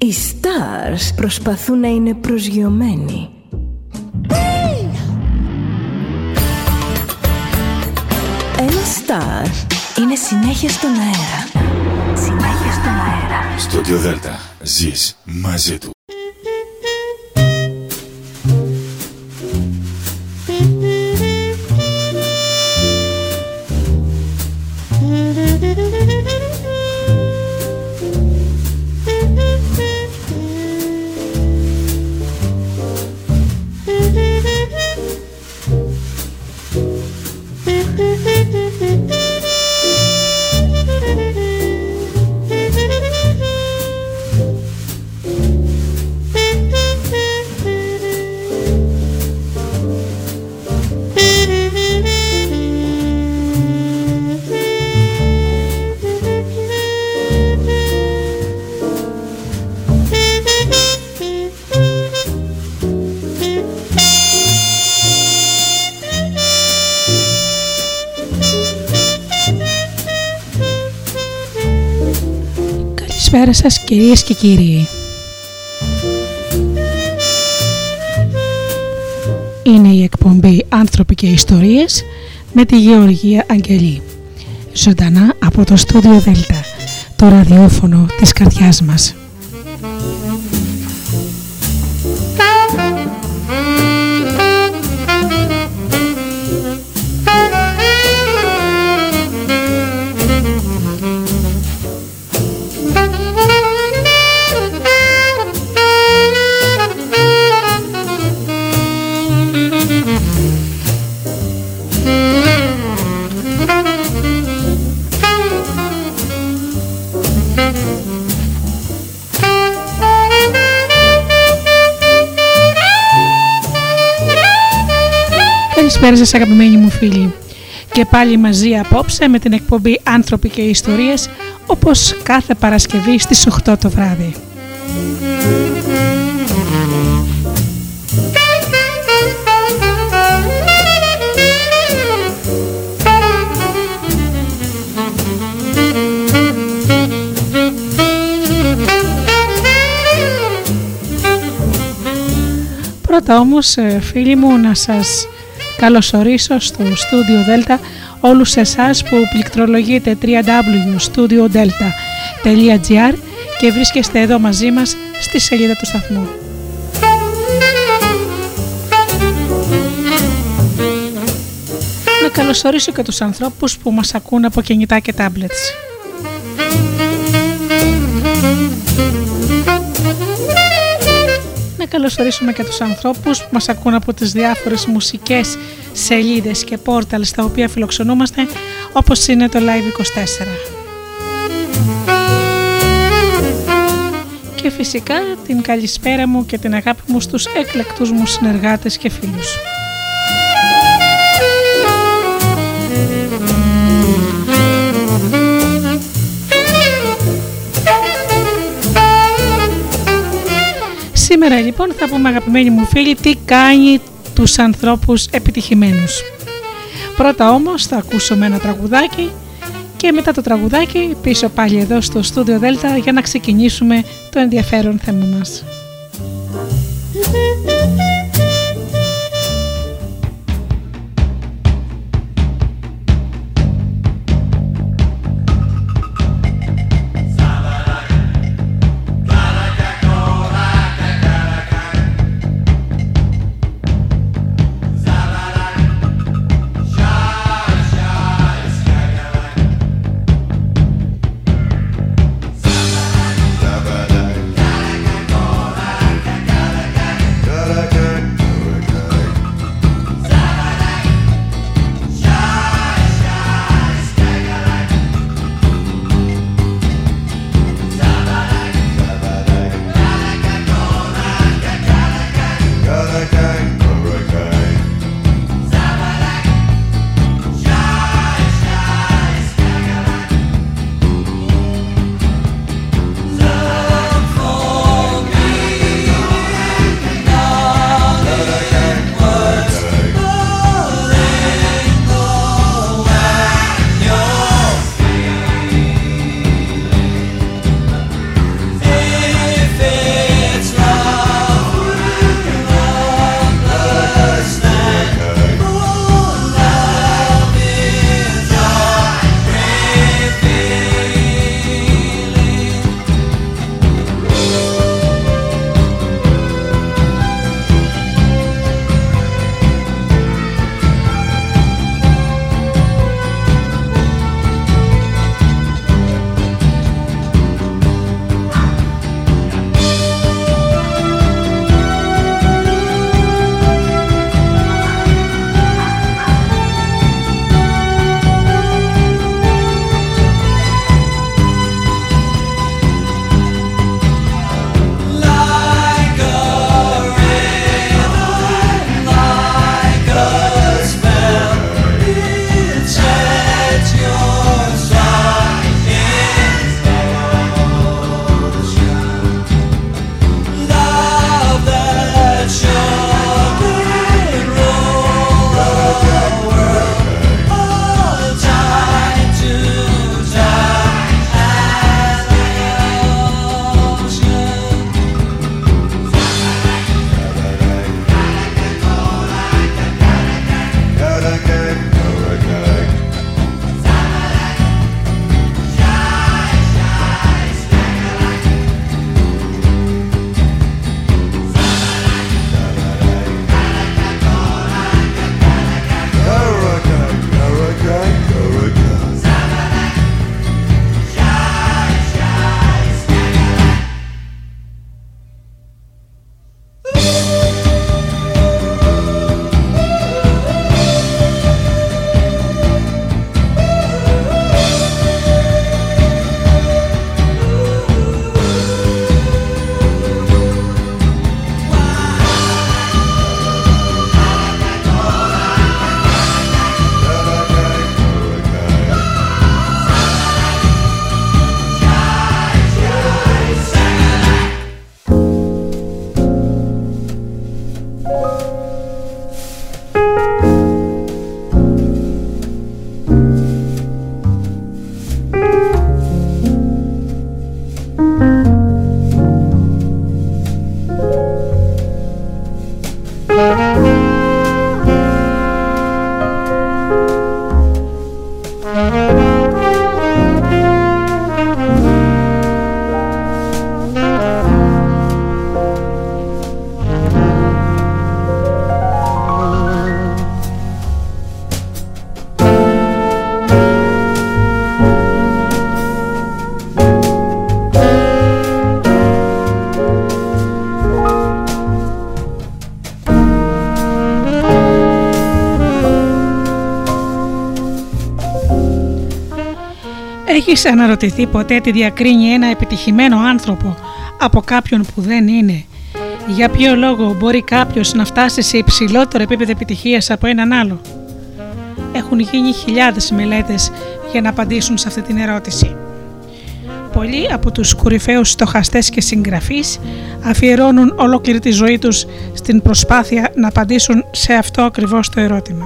Οι stars προσπαθούν να είναι προσγειωμένοι. Ένα star είναι συνέχεια στον αέρα. Συνέχεια στον αέρα. Στο Δέλτα ζεις μαζί του. Καλησπέρα σας κυρίες και κύριοι. Είναι η εκπομπή «Άνθρωποι και Ιστορίες» με τη Γεωργία Αγγελή. Ζωντανά από το στούντιο Δέλτα, το ραδιόφωνο της καρδιάς μας. Καλησπέρα σας αγαπημένοι μου φίλοι και πάλι μαζί απόψε με την εκπομπή «Άνθρωποι και Ιστορίες» όπως κάθε Παρασκευή στις 8 το βράδυ. Πρώτα όμως ε, φίλοι μου να σας καλωσορίσω στο Studio Delta όλους εσάς που πληκτρολογείτε www.studiodelta.gr και βρίσκεστε εδώ μαζί μας στη σελίδα του σταθμού. Να καλωσορίσω και τους ανθρώπους που μας ακούν από κινητά και tablets καλωσορίσουμε και τους ανθρώπους που μας ακούν από τις διάφορες μουσικές σελίδες και πόρταλς στα οποία φιλοξενούμαστε όπως είναι το Live24. Και φυσικά την καλησπέρα μου και την αγάπη μου στους εκλεκτούς μου συνεργάτες και φίλους. Σήμερα λοιπόν θα πούμε αγαπημένοι μου φίλοι τι κάνει τους ανθρώπους επιτυχημένους. Πρώτα όμως θα ακούσουμε ένα τραγουδάκι και μετά το τραγουδάκι πίσω πάλι εδώ στο στούντιο Δέλτα για να ξεκινήσουμε το ενδιαφέρον θέμα μας. Έχεις αναρωτηθεί ποτέ τι διακρίνει ένα επιτυχημένο άνθρωπο από κάποιον που δεν είναι; Για ποιο λόγο μπορεί κάποιος να φτάσει σε υψηλότερο επίπεδο επιτυχίας από έναν άλλο; Έχουν γίνει χιλιάδες μελέτες για να απαντήσουν σε αυτή την ερώτηση. Πολλοί από τους κορυφαίους στοχαστές και συγγραφείς αφιερώνουν ολόκληρη τη ζωή τους στην προσπάθεια να απαντήσουν σε αυτό ακριβώς το ερώτημα.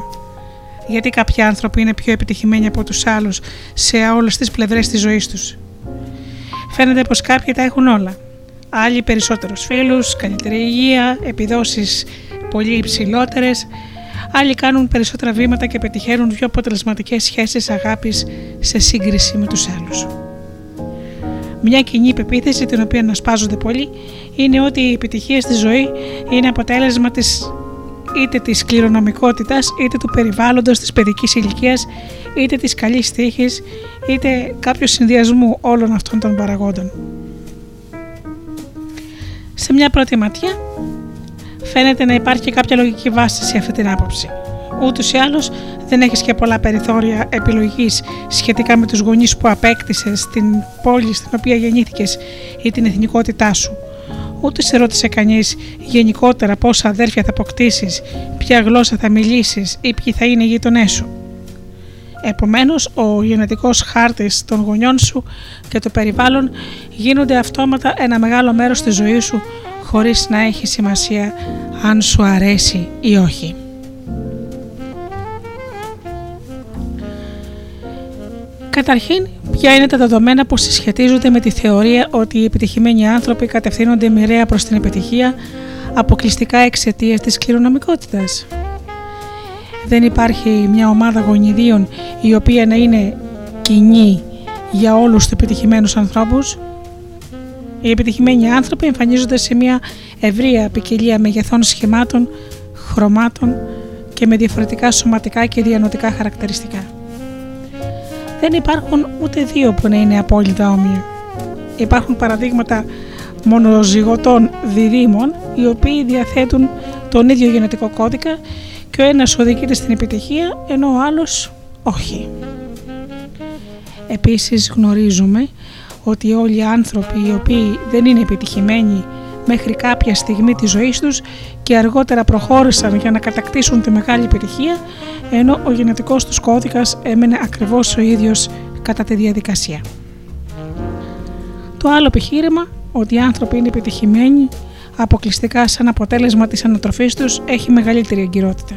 Γιατί κάποιοι άνθρωποι είναι πιο επιτυχημένοι από τους άλλους σε όλες τις πλευρές της ζωής τους. Φαίνεται πως κάποιοι τα έχουν όλα. Άλλοι περισσότερους φίλους, καλύτερη υγεία, επιδόσεις πολύ υψηλότερες, άλλοι κάνουν περισσότερα βήματα και πετυχαίνουν πιο αποτελεσματικές σχέσεις αγάπης σε σύγκριση με τους άλλους. Μια κοινή πεποίθηση την οποία ανασπάζονται πολύ είναι ότι η επιτυχία στη ζωή είναι αποτέλεσμα της είτε της κληρονομικότητας, είτε του περιβάλλοντος της παιδικής ηλικίας, είτε της καλής τύχης, είτε κάποιου συνδυασμού όλων αυτών των παραγόντων. Σε μια πρώτη ματιά φαίνεται να υπάρχει κάποια λογική βάση σε αυτή την άποψη. Ούτως ή άλλως δεν έχεις και πολλά περιθώρια επιλογής σχετικά με τους γονείς που απέκτησες στην πόλη στην οποία γεννήθηκες ή την εθνικότητά σου. Ούτε σε ρώτησε κανείς γενικότερα πόσα αδέρφια θα αποκτήσεις, ποια γλώσσα θα μιλήσεις ή ποιοι θα είναι οι γείτονέ σου. Επομένως, ο γενετικός χάρτης των γονιών σου και το περιβάλλον γίνονται αυτόματα ένα μεγάλο μέρος της ζωής σου χωρίς να έχει σημασία αν σου αρέσει ή όχι. Καταρχήν, ποια είναι τα δεδομένα που συσχετίζονται με τη θεωρία ότι οι επιτυχημένοι άνθρωποι κατευθύνονται μοιραία προς την επιτυχία αποκλειστικά εξαιτίας της κληρονομικότητας; Δεν υπάρχει μια ομάδα γονιδίων η οποία να είναι κοινή για όλους τους επιτυχημένους ανθρώπους; Οι επιτυχημένοι άνθρωποι εμφανίζονται σε μια ευρεία ποικιλία μεγεθών σχημάτων, χρωμάτων και με διαφορετικά σωματικά και διανοτικά χαρακτηριστικά δεν υπάρχουν ούτε δύο που να είναι απόλυτα όμοια. Υπάρχουν παραδείγματα μονοζυγωτών διδήμων οι οποίοι διαθέτουν τον ίδιο γενετικό κώδικα και ο ένας οδηγείται στην επιτυχία ενώ ο άλλος όχι. Επίσης γνωρίζουμε ότι όλοι οι άνθρωποι οι οποίοι δεν είναι επιτυχημένοι μέχρι κάποια στιγμή της ζωής τους και αργότερα προχώρησαν για να κατακτήσουν τη μεγάλη επιτυχία ενώ ο γενετικός τους κώδικας έμενε ακριβώς ο ίδιος κατά τη διαδικασία. Το άλλο επιχείρημα ότι οι άνθρωποι είναι επιτυχημένοι αποκλειστικά σαν αποτέλεσμα της ανατροφής τους έχει μεγαλύτερη εγκυρότητα.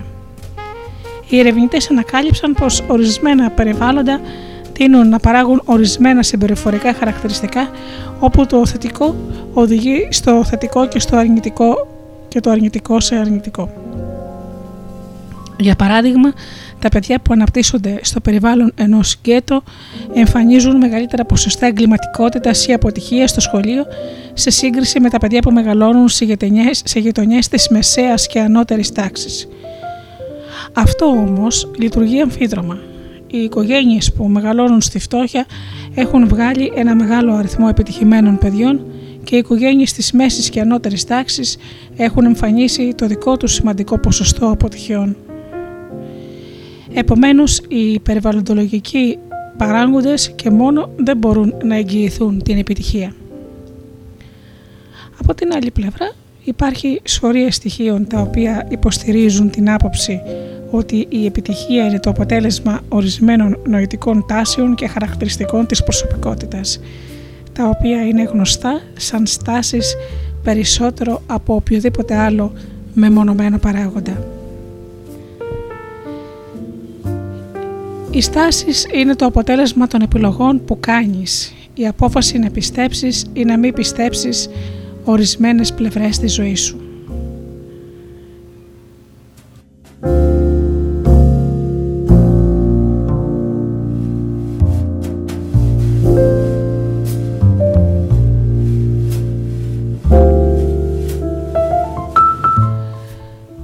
Οι ερευνητές ανακάλυψαν πως ορισμένα περιβάλλοντα τείνουν να παράγουν ορισμένα συμπεριφορικά χαρακτηριστικά όπου το θετικό οδηγεί στο θετικό και στο αρνητικό και το αρνητικό σε αρνητικό. Για παράδειγμα, τα παιδιά που αναπτύσσονται στο περιβάλλον ενός γκέτο εμφανίζουν μεγαλύτερα ποσοστά εγκληματικότητας ή αποτυχίας στο σχολείο σε σύγκριση με τα παιδιά που μεγαλώνουν σε γειτονιές της μεσαίας και ανώτερης τάξης. Αυτό όμως λειτουργεί αμφίδρομα. Οι οικογένειες που μεγαλώνουν στη φτώχεια έχουν βγάλει ένα μεγάλο αριθμό επιτυχημένων παιδιών και οι οικογένειες της μέσης και ανώτερης τάξης έχουν εμφανίσει το δικό τους σημαντικό ποσοστό αποτυχιών. Επομένως, οι περιβαλλοντολογικοί παράγοντες και μόνο δεν μπορούν να εγγυηθούν την επιτυχία. Από την άλλη πλευρά υπάρχει σωρία στοιχείων τα οποία υποστηρίζουν την άποψη ότι η επιτυχία είναι το αποτέλεσμα ορισμένων νοητικών τάσεων και χαρακτηριστικών της προσωπικότητας, τα οποία είναι γνωστά σαν στάσεις περισσότερο από οποιοδήποτε άλλο μεμονωμένο παράγοντα. Οι στάσεις είναι το αποτέλεσμα των επιλογών που κάνεις. Η απόφαση να πιστέψεις ή να μην πιστέψεις ορισμένες πλευρές της ζωής σου.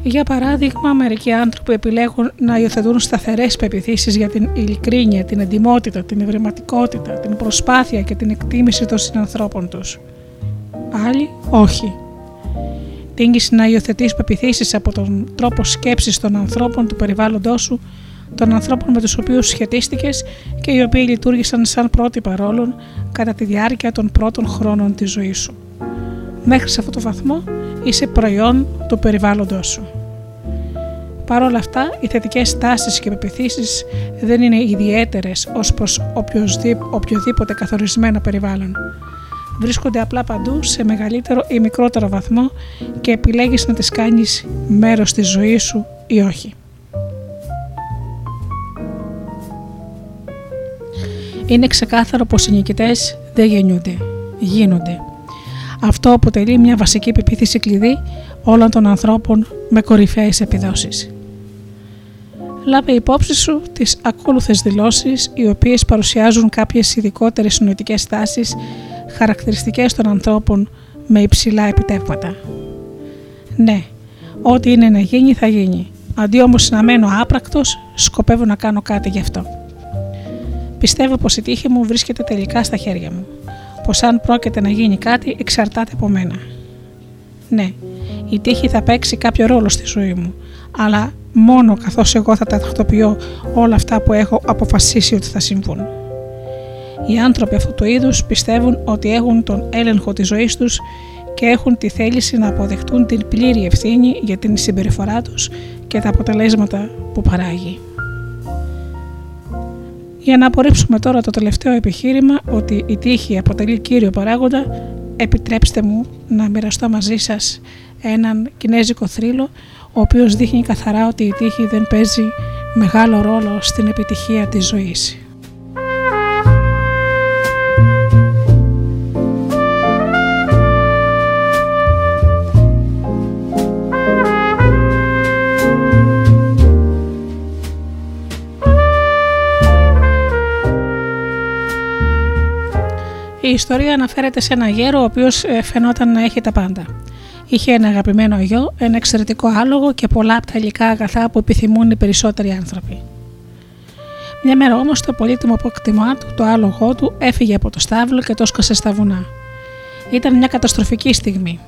Για παράδειγμα, μερικοί άνθρωποι επιλέγουν να υιοθετούν σταθερές πεπιθήσεις για την ειλικρίνεια, την εντυμότητα, την ευρηματικότητα, την προσπάθεια και την εκτίμηση των συνανθρώπων τους. Άλλοι; Όχι. Τίνγει να υιοθετείς πεπιθήσεις από τον τρόπο σκέψης των ανθρώπων του περιβάλλοντός σου, των ανθρώπων με τους οποίους σχετίστηκες και οι οποίοι λειτουργήσαν σαν πρώτοι παρόλων κατά τη διάρκεια των πρώτων χρόνων της ζωής σου. Μέχρι σε αυτό το βαθμό είσαι προϊόν του περιβάλλοντος σου. Παρ' όλα αυτά, οι θετικές στάσεις και πεπιθήσεις δεν είναι ιδιαίτερες ως προς οποιοδήποτε καθορισμένο περιβάλλον. Βρίσκονται απλά παντού σε μεγαλύτερο ή μικρότερο βαθμό και επιλέγεις να τις κάνεις μέρος της ζωής σου ή όχι. Είναι ξεκάθαρο πως οι νικητές δεν γεννιούνται, γίνονται. Αυτό αποτελεί μια βασική πεποίθηση κλειδί όλων των ανθρώπων με κορυφαίες επιδόσεις. Λάβε υπόψη σου τις ακόλουθες δηλώσεις οι οποίες παρουσιάζουν κάποιες ειδικότερες νοητικές τάσεις χαρακτηριστικές των ανθρώπων με υψηλά επιτεύγματα. Ναι, ό,τι είναι να γίνει θα γίνει. Αντί όμως να μένω άπρακτος, σκοπεύω να κάνω κάτι γι' αυτό. Πιστεύω πως η τύχη μου βρίσκεται τελικά στα χέρια μου. Πως αν πρόκειται να γίνει κάτι εξαρτάται από μένα. Ναι, η τύχη θα παίξει κάποιο ρόλο στη ζωή μου, αλλά μόνο καθώς εγώ θα τακτοποιώ όλα αυτά που έχω αποφασίσει ότι θα συμβούν. Οι άνθρωποι αυτού του είδους πιστεύουν ότι έχουν τον έλεγχο της ζωής τους και έχουν τη θέληση να αποδεχτούν την πλήρη ευθύνη για την συμπεριφορά τους και τα αποτελέσματα που παράγει. Για να απορρίψουμε τώρα το τελευταίο επιχείρημα ότι η τύχη αποτελεί κύριο παράγοντα, επιτρέψτε μου να μοιραστώ μαζί σας έναν κινέζικο θρύλο, ο οποίος δείχνει καθαρά ότι η τύχη δεν παίζει μεγάλο ρόλο στην επιτυχία της ζωής. Η ιστορία αναφέρεται σε ένα γέρο ο οποίος ε, φαινόταν να έχει τα πάντα. Είχε ένα αγαπημένο γιο, ένα εξαιρετικό άλογο και πολλά από τα υλικά αγαθά που επιθυμούν οι περισσότεροι άνθρωποι. Μια μέρα όμως το πολύτιμο απόκτημά του, το άλογό του, έφυγε από το στάβλο και το σκασε στα βουνά. Ήταν μια καταστροφική στιγμή.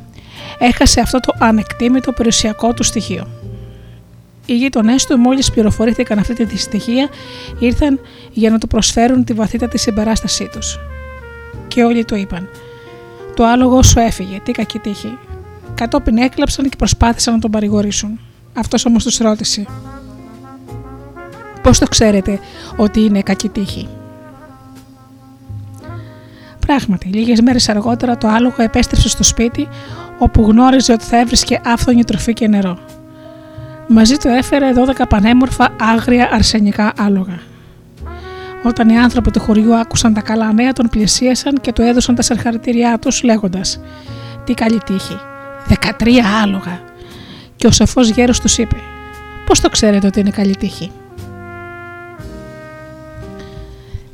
Έχασε αυτό το ανεκτήμητο περιουσιακό του στοιχείο. Οι γείτονές του, μόλις πληροφορήθηκαν αυτή τη δυστυχία, ήρθαν για να του προσφέρουν τη βαθύτατη συμπεράστασή τους και όλοι το είπαν. Το άλογο σου έφυγε, τι κακή τύχη. Κατόπιν έκλαψαν και προσπάθησαν να τον παρηγορήσουν. Αυτός όμως τους ρώτησε. Πώς το ξέρετε ότι είναι κακή τύχη; Πράγματι, λίγες μέρες αργότερα το άλογο επέστρεψε στο σπίτι όπου γνώριζε ότι θα έβρισκε άφθονη τροφή και νερό. Μαζί του έφερε 12 πανέμορφα άγρια αρσενικά άλογα. Όταν οι άνθρωποι του χωριού άκουσαν τα καλά νέα, τον πλησίασαν και του έδωσαν τα συγχαρητήριά τους, λέγοντας: Τι καλή τύχη, 13 άλογα. Και ο σοφό γέρος τους είπε: Πώς το ξέρετε ότι είναι καλή τύχη;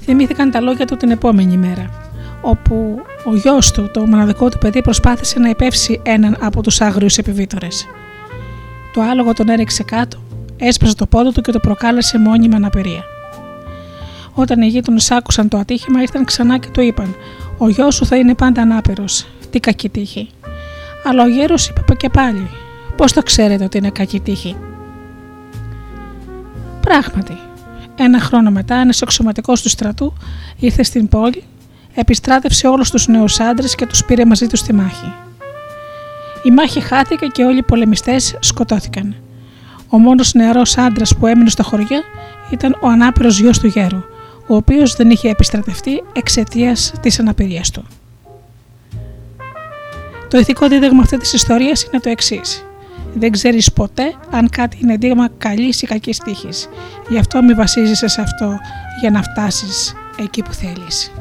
Θυμήθηκαν τα λόγια του την επόμενη μέρα, όπου ο γιος του, το μοναδικό του παιδί, προσπάθησε να υπεύσει έναν από τους άγριους επιβίτορες. Το άλογο τον έριξε κάτω, έσπασε το πόδο του και το προκάλεσε μόνιμη αναπηρία. Όταν οι γείτονες άκουσαν το ατύχημα, ήρθαν ξανά και του είπαν: Ο γιος σου θα είναι πάντα ανάπηρος. Τι κακή τύχη. Αλλά ο γέρος είπε και πάλι: Πώς το ξέρετε ότι είναι κακή τύχη. Πράγματι, ένα χρόνο μετά, ένας εξωματικός του στρατού ήρθε στην πόλη, επιστράτευσε όλους τους νέους άντρες και τους πήρε μαζί τους στη μάχη. Η μάχη χάθηκε και όλοι οι πολεμιστές σκοτώθηκαν. Ο μόνος νεαρός άντρας που έμεινε στο χωριό ήταν ο ανάπηρος γιος του γέρου, ο οποίος δεν είχε επιστρατευτεί εξαιτίας της αναπηρίας του. Το ηθικό δίδαγμα αυτής της ιστορίας είναι το εξής. Δεν ξέρεις ποτέ αν κάτι είναι δείγμα καλής ή κακής τύχης. Γι' αυτό μη βασίζεσαι σε αυτό για να φτάσεις εκεί που θέλεις.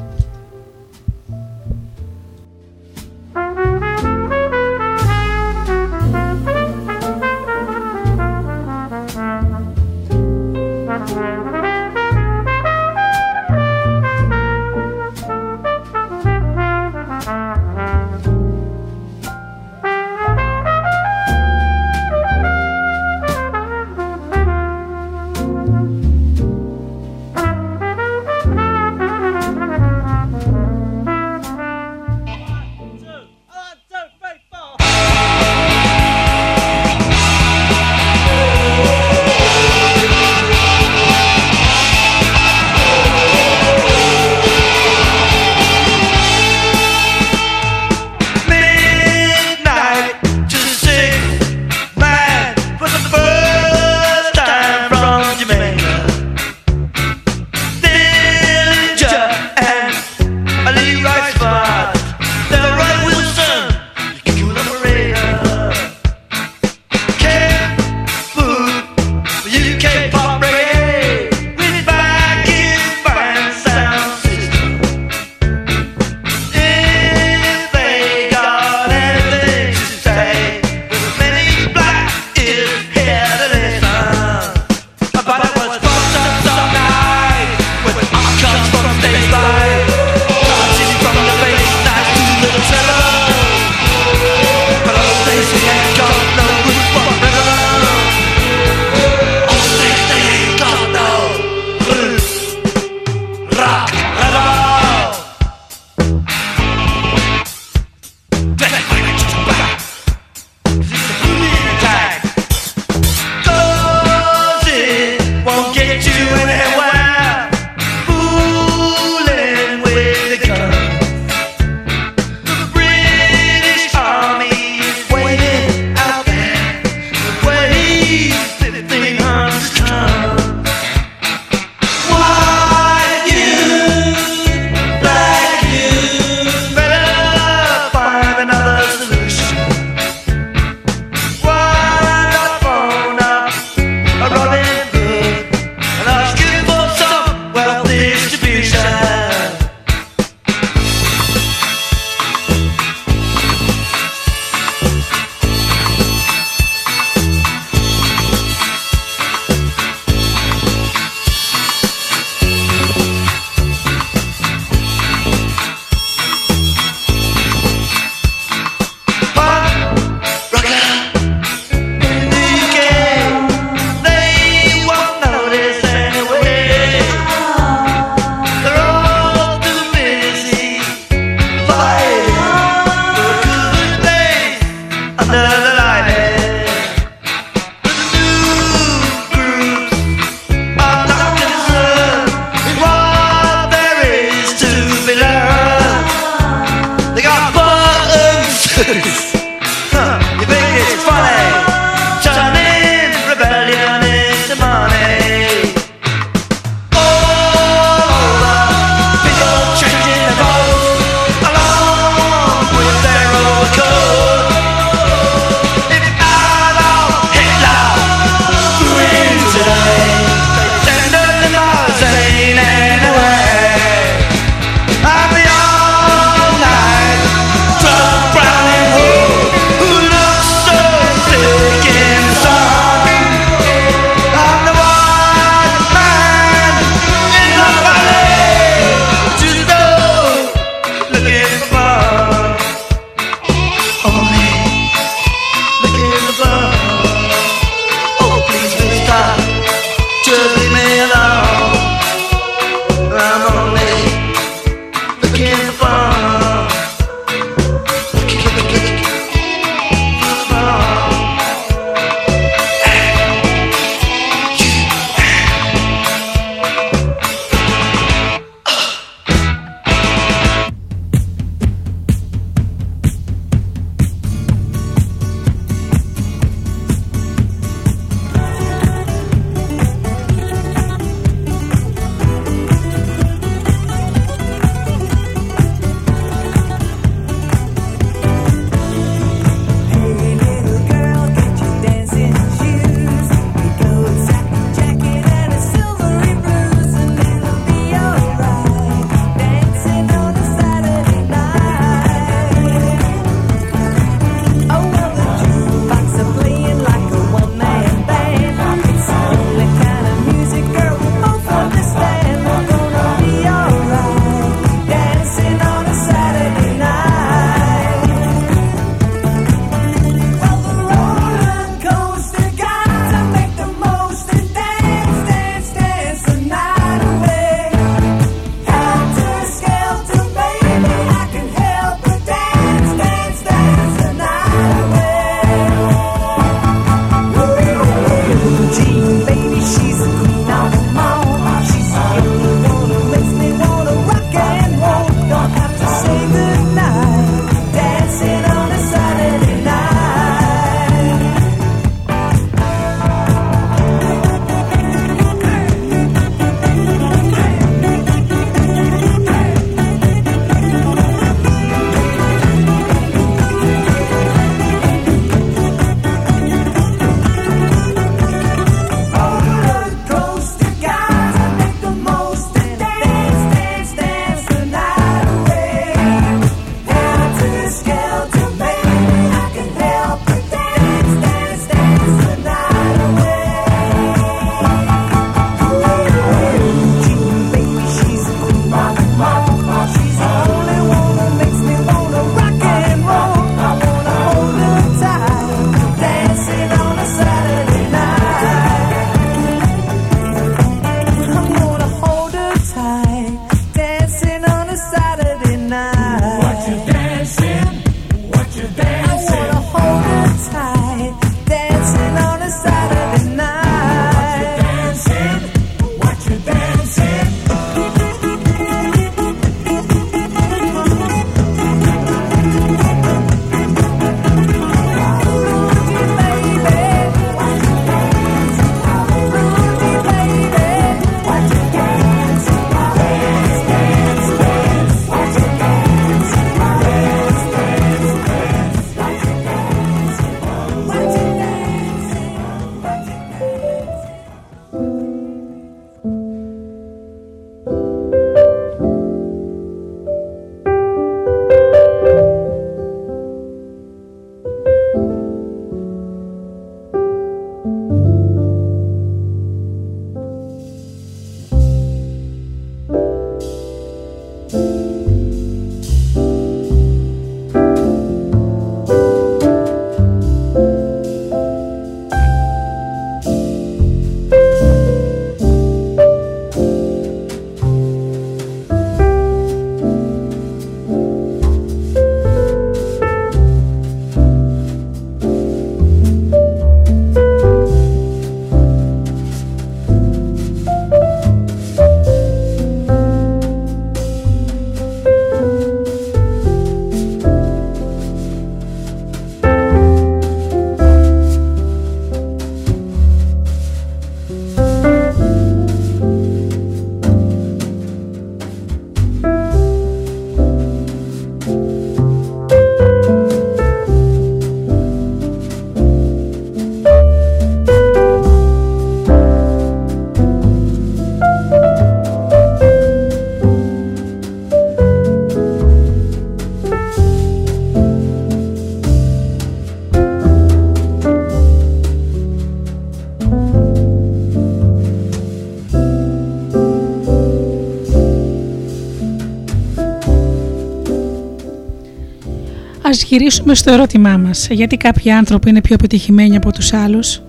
Ας γυρίσουμε στο ερώτημά μας. Γιατί κάποιοι άνθρωποι είναι πιο επιτυχημένοι από τους άλλους;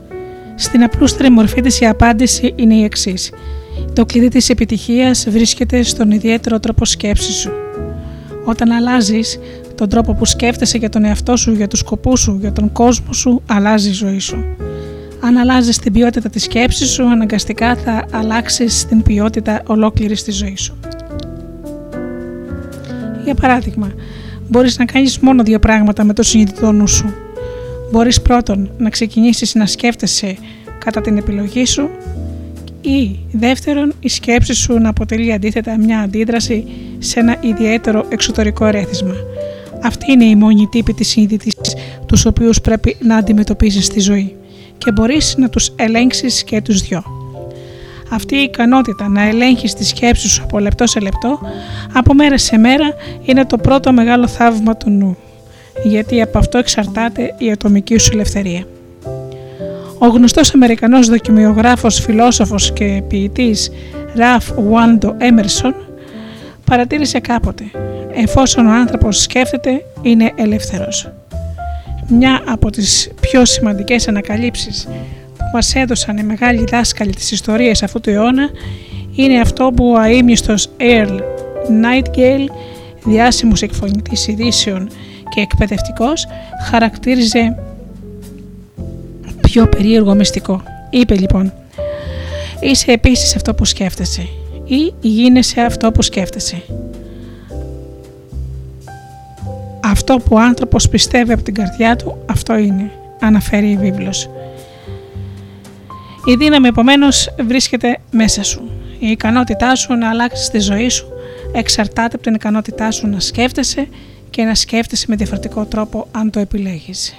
Στην απλούστερη μορφή της η απάντηση είναι η εξής. Το κλειδί της επιτυχίας βρίσκεται στον ιδιαίτερο τρόπο σκέψης σου. Όταν αλλάζεις τον τρόπο που σκέφτεσαι για τον εαυτό σου, για τους σκοπούς σου, για τον κόσμο σου, αλλάζει η ζωή σου. Αν αλλάζεις την ποιότητα της σκέψης σου, αναγκαστικά θα αλλάξεις την ποιότητα ολόκληρης της ζωής σου. Για παράδειγμα, μπορείς να κάνεις μόνο δύο πράγματα με το συνειδητό νου σου. Μπορείς πρώτον να ξεκινήσεις να σκέφτεσαι κατά την επιλογή σου ή δεύτερον η σκέψη σου να αποτελεί αντίθετα μια αντίδραση σε ένα ιδιαίτερο εξωτερικό ερέθισμα. Αυτή είναι η μόνη τύπη της συνειδητής τους οποίους πρέπει να αντιμετωπίσεις στη ζωή και μπορείς να τους ελέγξεις και τους δυο. Αυτή η ικανότητα να ελέγχεις τη σκέψη σου από λεπτό σε λεπτό, από μέρα σε μέρα, είναι το πρώτο μεγάλο θαύμα του νου, γιατί από αυτό εξαρτάται η ατομική σου ελευθερία. Ο γνωστός Αμερικανός δοκιμιογράφος, φιλόσοφος και ποιητής Ραφ Βουάντο Έμερσον παρατήρησε κάποτε «Εφόσον ο άνθρωπος σκέφτεται, είναι ελεύθερος». Μια από τις πιο σημαντικές ανακαλύψεις που μας έδωσαν οι μεγάλοι δάσκαλοι της ιστορίας αυτού του αιώνα είναι αυτό που ο αείμνηστος Earl Nightgale, διάσημος εκφωνητής ειδήσεων και εκπαιδευτικός, χαρακτήριζε πιο περίεργο μυστικό. Είπε λοιπόν «Είσαι επίσης αυτό που σκέφτεσαι» ή «Γίνεσαι αυτό που σκέφτεσαι». Αυτό που ο άνθρωπος πιστεύει από την καρδιά του, αυτό είναι, αναφέρει η βίβλος. Η δύναμη επομένως βρίσκεται μέσα σου. Η ικανότητά σου να αλλάξεις τη ζωή σου εξαρτάται από την ικανότητά σου να σκέφτεσαι και να σκέφτεσαι με διαφορετικό τρόπο αν το επιλέγεις.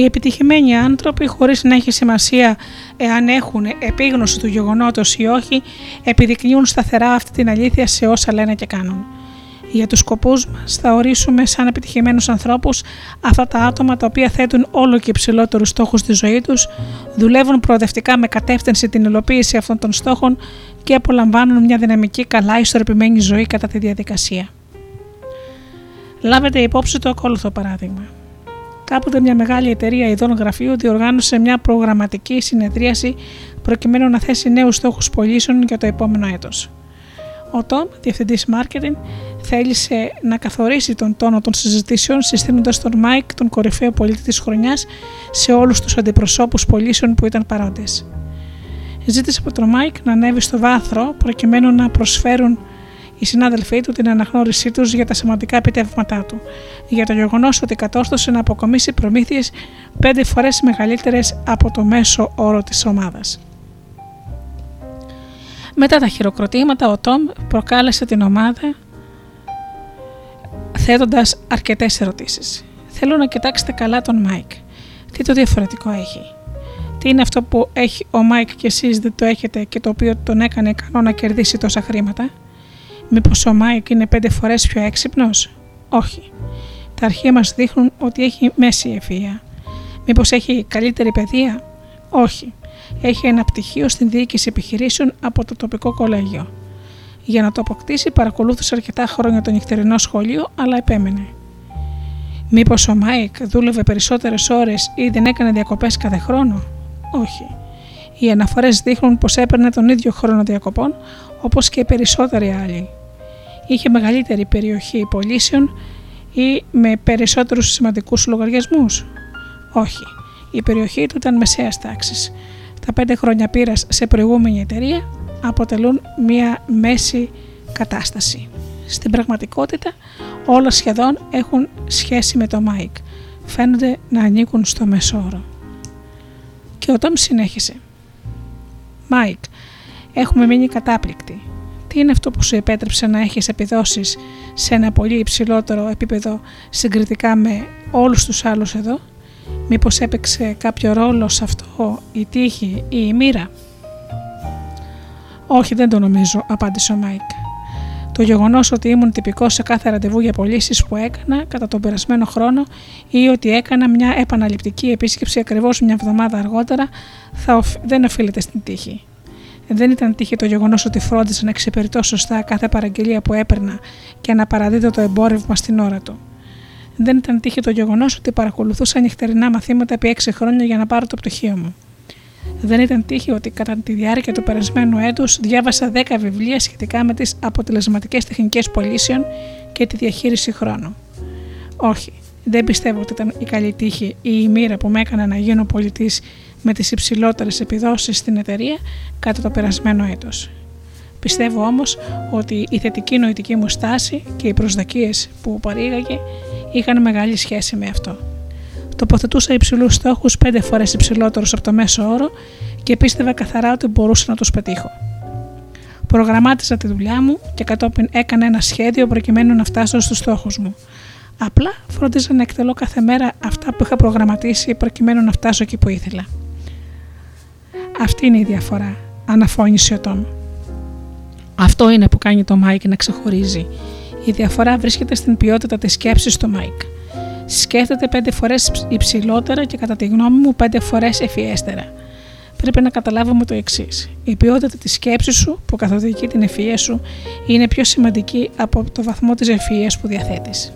Οι επιτυχημένοι άνθρωποι, χωρίς να έχει σημασία εάν έχουν επίγνωση του γεγονότος ή όχι, επιδεικνύουν σταθερά αυτή την αλήθεια σε όσα λένε και κάνουν. Για τους σκοπούς μας θα ορίσουμε σαν επιτυχημένους ανθρώπους αυτά τα άτομα τα οποία θέτουν όλο και υψηλότερους στόχους στη ζωή τους, δουλεύουν προοδευτικά με κατεύθυνση την υλοποίηση αυτών των στόχων και απολαμβάνουν μια δυναμική καλά ισορροπημένη ζωή κατά τη διαδικασία. Λάβετε υπόψη το ακόλουθο παράδειγμα. Κάποτε μια μεγάλη εταιρεία ειδών γραφείου διοργάνωσε μια προγραμματική συνεδρίαση προκειμένου να θέσει νέους στόχους πωλήσεων για το επόμενο έτος. Ο Τόμ, διευθυντής marketing, θέλησε να καθορίσει τον τόνο των συζητήσεων συστήνοντας τον Μάικ, τον κορυφαίο πωλητή της χρονιάς, σε όλους τους αντιπροσώπους πωλήσεων που ήταν παρόντες. Ζήτησε από τον Μάικ να ανέβει στο βάθρο προκειμένου να προσφέρουν οι συνάδελφοί του την αναγνώρισή τους για τα σημαντικά επιτεύγματά του, για το γεγονός ότι κατόρθωσε να αποκομίσει προμήθειες πέντε φορές μεγαλύτερες από το μέσο όρο της ομάδας. Μετά τα χειροκροτήματα, ο Τόμ προκάλεσε την ομάδα θέτοντας αρκετές ερωτήσεις. Θέλω να κοιτάξετε καλά τον Μάικ. Τι το διαφορετικό έχει; Τι είναι αυτό που έχει ο Μάικ και εσείς δεν το έχετε και το οποίο τον έκανε ικανό να κερδίσει τόσα χρήματα; Μήπως ο Μάικ είναι πέντε φορές πιο έξυπνος, Όχι. Τα αρχεία μας δείχνουν ότι έχει μέση ευφυΐα. Μήπως έχει καλύτερη παιδεία, Όχι. Έχει ένα πτυχίο στην διοίκηση επιχειρήσεων από το τοπικό κολέγιο. Για να το αποκτήσει, παρακολούθησε αρκετά χρόνια το νυχτερινό σχολείο, αλλά επέμενε. Μήπως ο Μάικ δούλευε περισσότερες ώρες ή δεν έκανε διακοπές κάθε χρόνο, Όχι. Οι αναφορές δείχνουν πως έπαιρνε τον ίδιο χρόνο διακοπών όπως και οι περισσότεροι άλλοι είχε μεγαλύτερη περιοχή πωλήσεων ή με περισσότερους σημαντικούς λογαριασμούς; Όχι, η περιοχή του ήταν μεσαίας τάξης. Τα πέντε χρόνια πείρας σε προηγούμενη εταιρεία αποτελούν μία μέση κατάσταση. Στην πραγματικότητα όλα σχεδόν έχουν σχέση με το Μάικ. Φαίνονται να ανήκουν στο μέσο όρο. Και ο Τόμ συνέχισε. Μάικ, έχουμε μείνει κατάπληκτοι. Τι είναι αυτό που σου επέτρεψε να έχεις επιδόσεις σε ένα πολύ υψηλότερο επίπεδο συγκριτικά με όλους τους άλλους εδώ; Μήπως έπαιξε κάποιο ρόλο σε αυτό η τύχη ή η μοίρα; Όχι, δεν το νομίζω, απάντησε ο Μάικ. Το γεγονός ότι ήμουν τυπικός σε κάθε ραντεβού για πωλήσεις που έκανα κατά τον περασμένο χρόνο ή ότι έκανα μια επαναληπτική επίσκεψη ακριβώς μια εβδομάδα αργότερα θα δεν οφείλεται στην τύχη. Δεν ήταν τύχη το γεγονός ότι φρόντισα να εξυπηρετώ σωστά κάθε παραγγελία που έπαιρνα και να παραδίδω το εμπόρευμα στην ώρα του. Δεν ήταν τύχη το γεγονός ότι παρακολουθούσα νυχτερινά μαθήματα επί 6 χρόνια για να πάρω το πτωχείο μου. Δεν ήταν τύχη ότι κατά τη διάρκεια του περασμένου έτους διάβασα 10 βιβλία σχετικά με τις αποτελεσματικές τεχνικές πωλήσεων και τη διαχείριση χρόνου. Όχι, δεν πιστεύω ότι ήταν η καλή τύχη ή η μοίρα που με έκανε να γίνω πολιτής με τις υψηλότερες επιδόσεις στην εταιρεία κατά το περασμένο έτος. Πιστεύω όμως ότι η θετική νοητική μου στάση και οι προσδοκίες που παρήγαγε είχαν μεγάλη σχέση με αυτό τοποθετούσα υψηλούς στόχους πέντε φορές υψηλότερους από το μέσο όρο και πίστευα καθαρά ότι μπορούσα να τους πετύχω. Προγραμμάτιζα τη δουλειά μου και κατόπιν έκανα ένα σχέδιο προκειμένου να φτάσω στους στόχους μου. Απλά φρόντιζα να εκτελώ κάθε μέρα αυτά που είχα προγραμματίσει προκειμένου να φτάσω εκεί που ήθελα. Αυτή είναι η διαφορά, αναφώνησε ο Τόμ. Αυτό είναι που κάνει το Μάικ να ξεχωρίζει. Η διαφορά βρίσκεται στην ποιότητα της σκέψης του Μάικ σκέφτεται πέντε φορές υψηλότερα και κατά τη γνώμη μου πέντε φορές ευφυέστερα. Πρέπει να καταλάβουμε το εξής. Η ποιότητα της σκέψης σου που καθοδηγεί την ευφυία σου είναι πιο σημαντική από το βαθμό της ευφυία που διαθέτεις.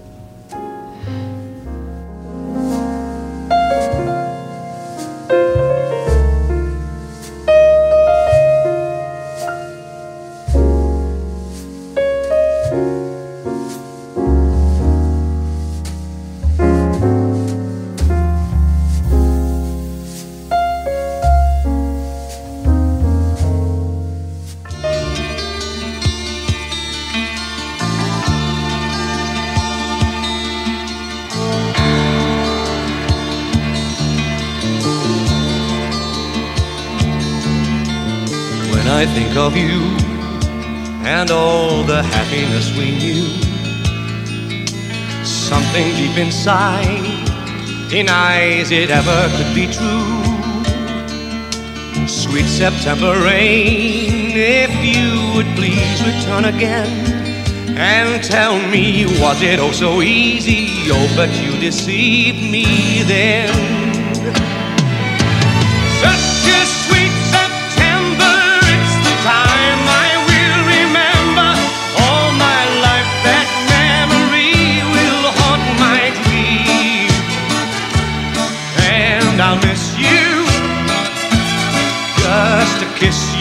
Of you and all the happiness we knew. Something deep inside denies it ever could be true. Sweet September rain, if you would please return again and tell me, was it oh so easy? Oh, but you deceived me then. kiss.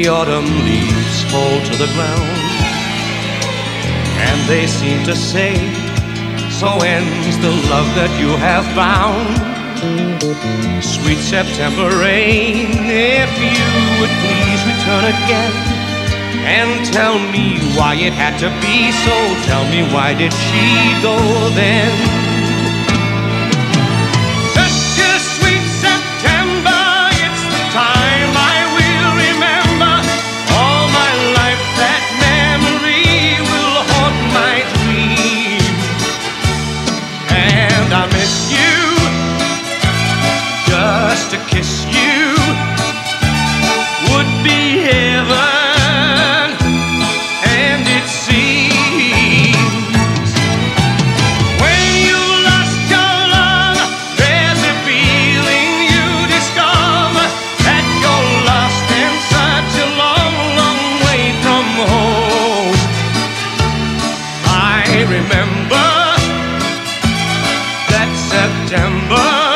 The autumn leaves fall to the ground, and they seem to say, So ends the love that you have found. Sweet September rain, if you would please return again and tell me why it had to be so. Tell me why did she go then? September.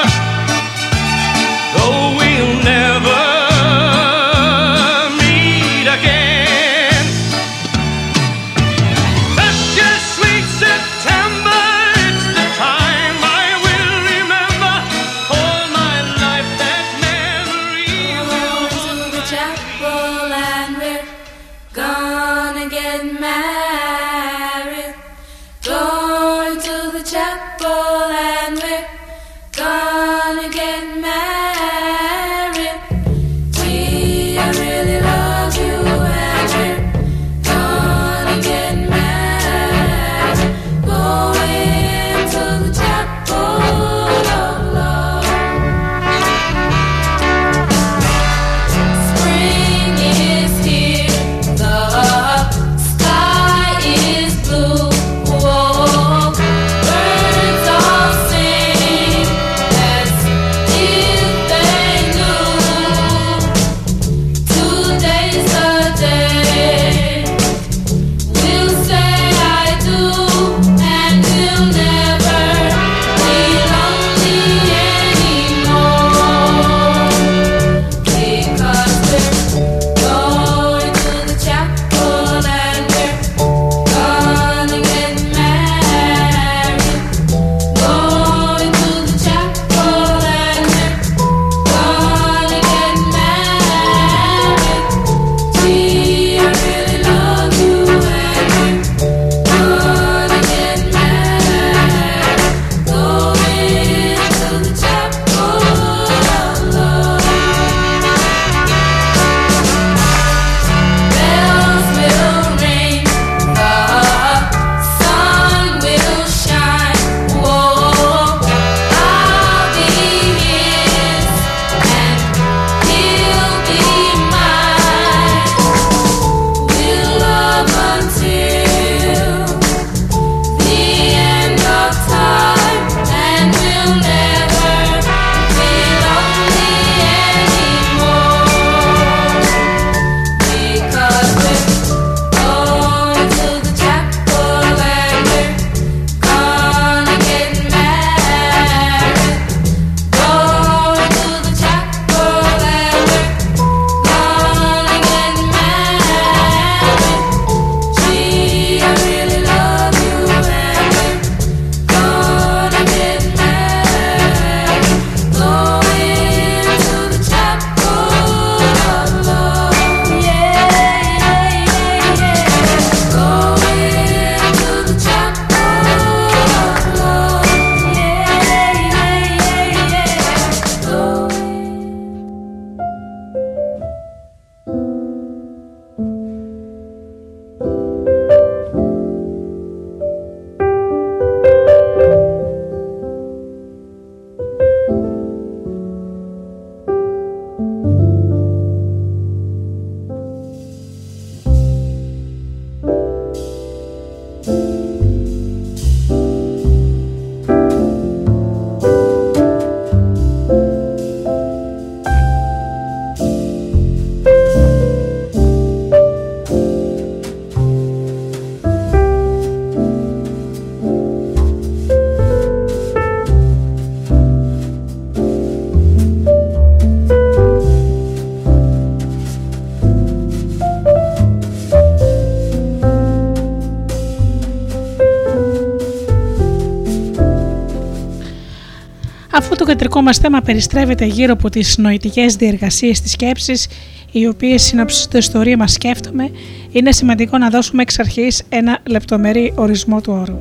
Το κεντρικό μας θέμα περιστρέφεται γύρω από τις νοητικές διεργασίες της σκέψης, οι οποίες συνοψίζονται στο ρήμα σκέφτομαι, είναι σημαντικό να δώσουμε εξ αρχής ένα λεπτομερή ορισμό του όρου.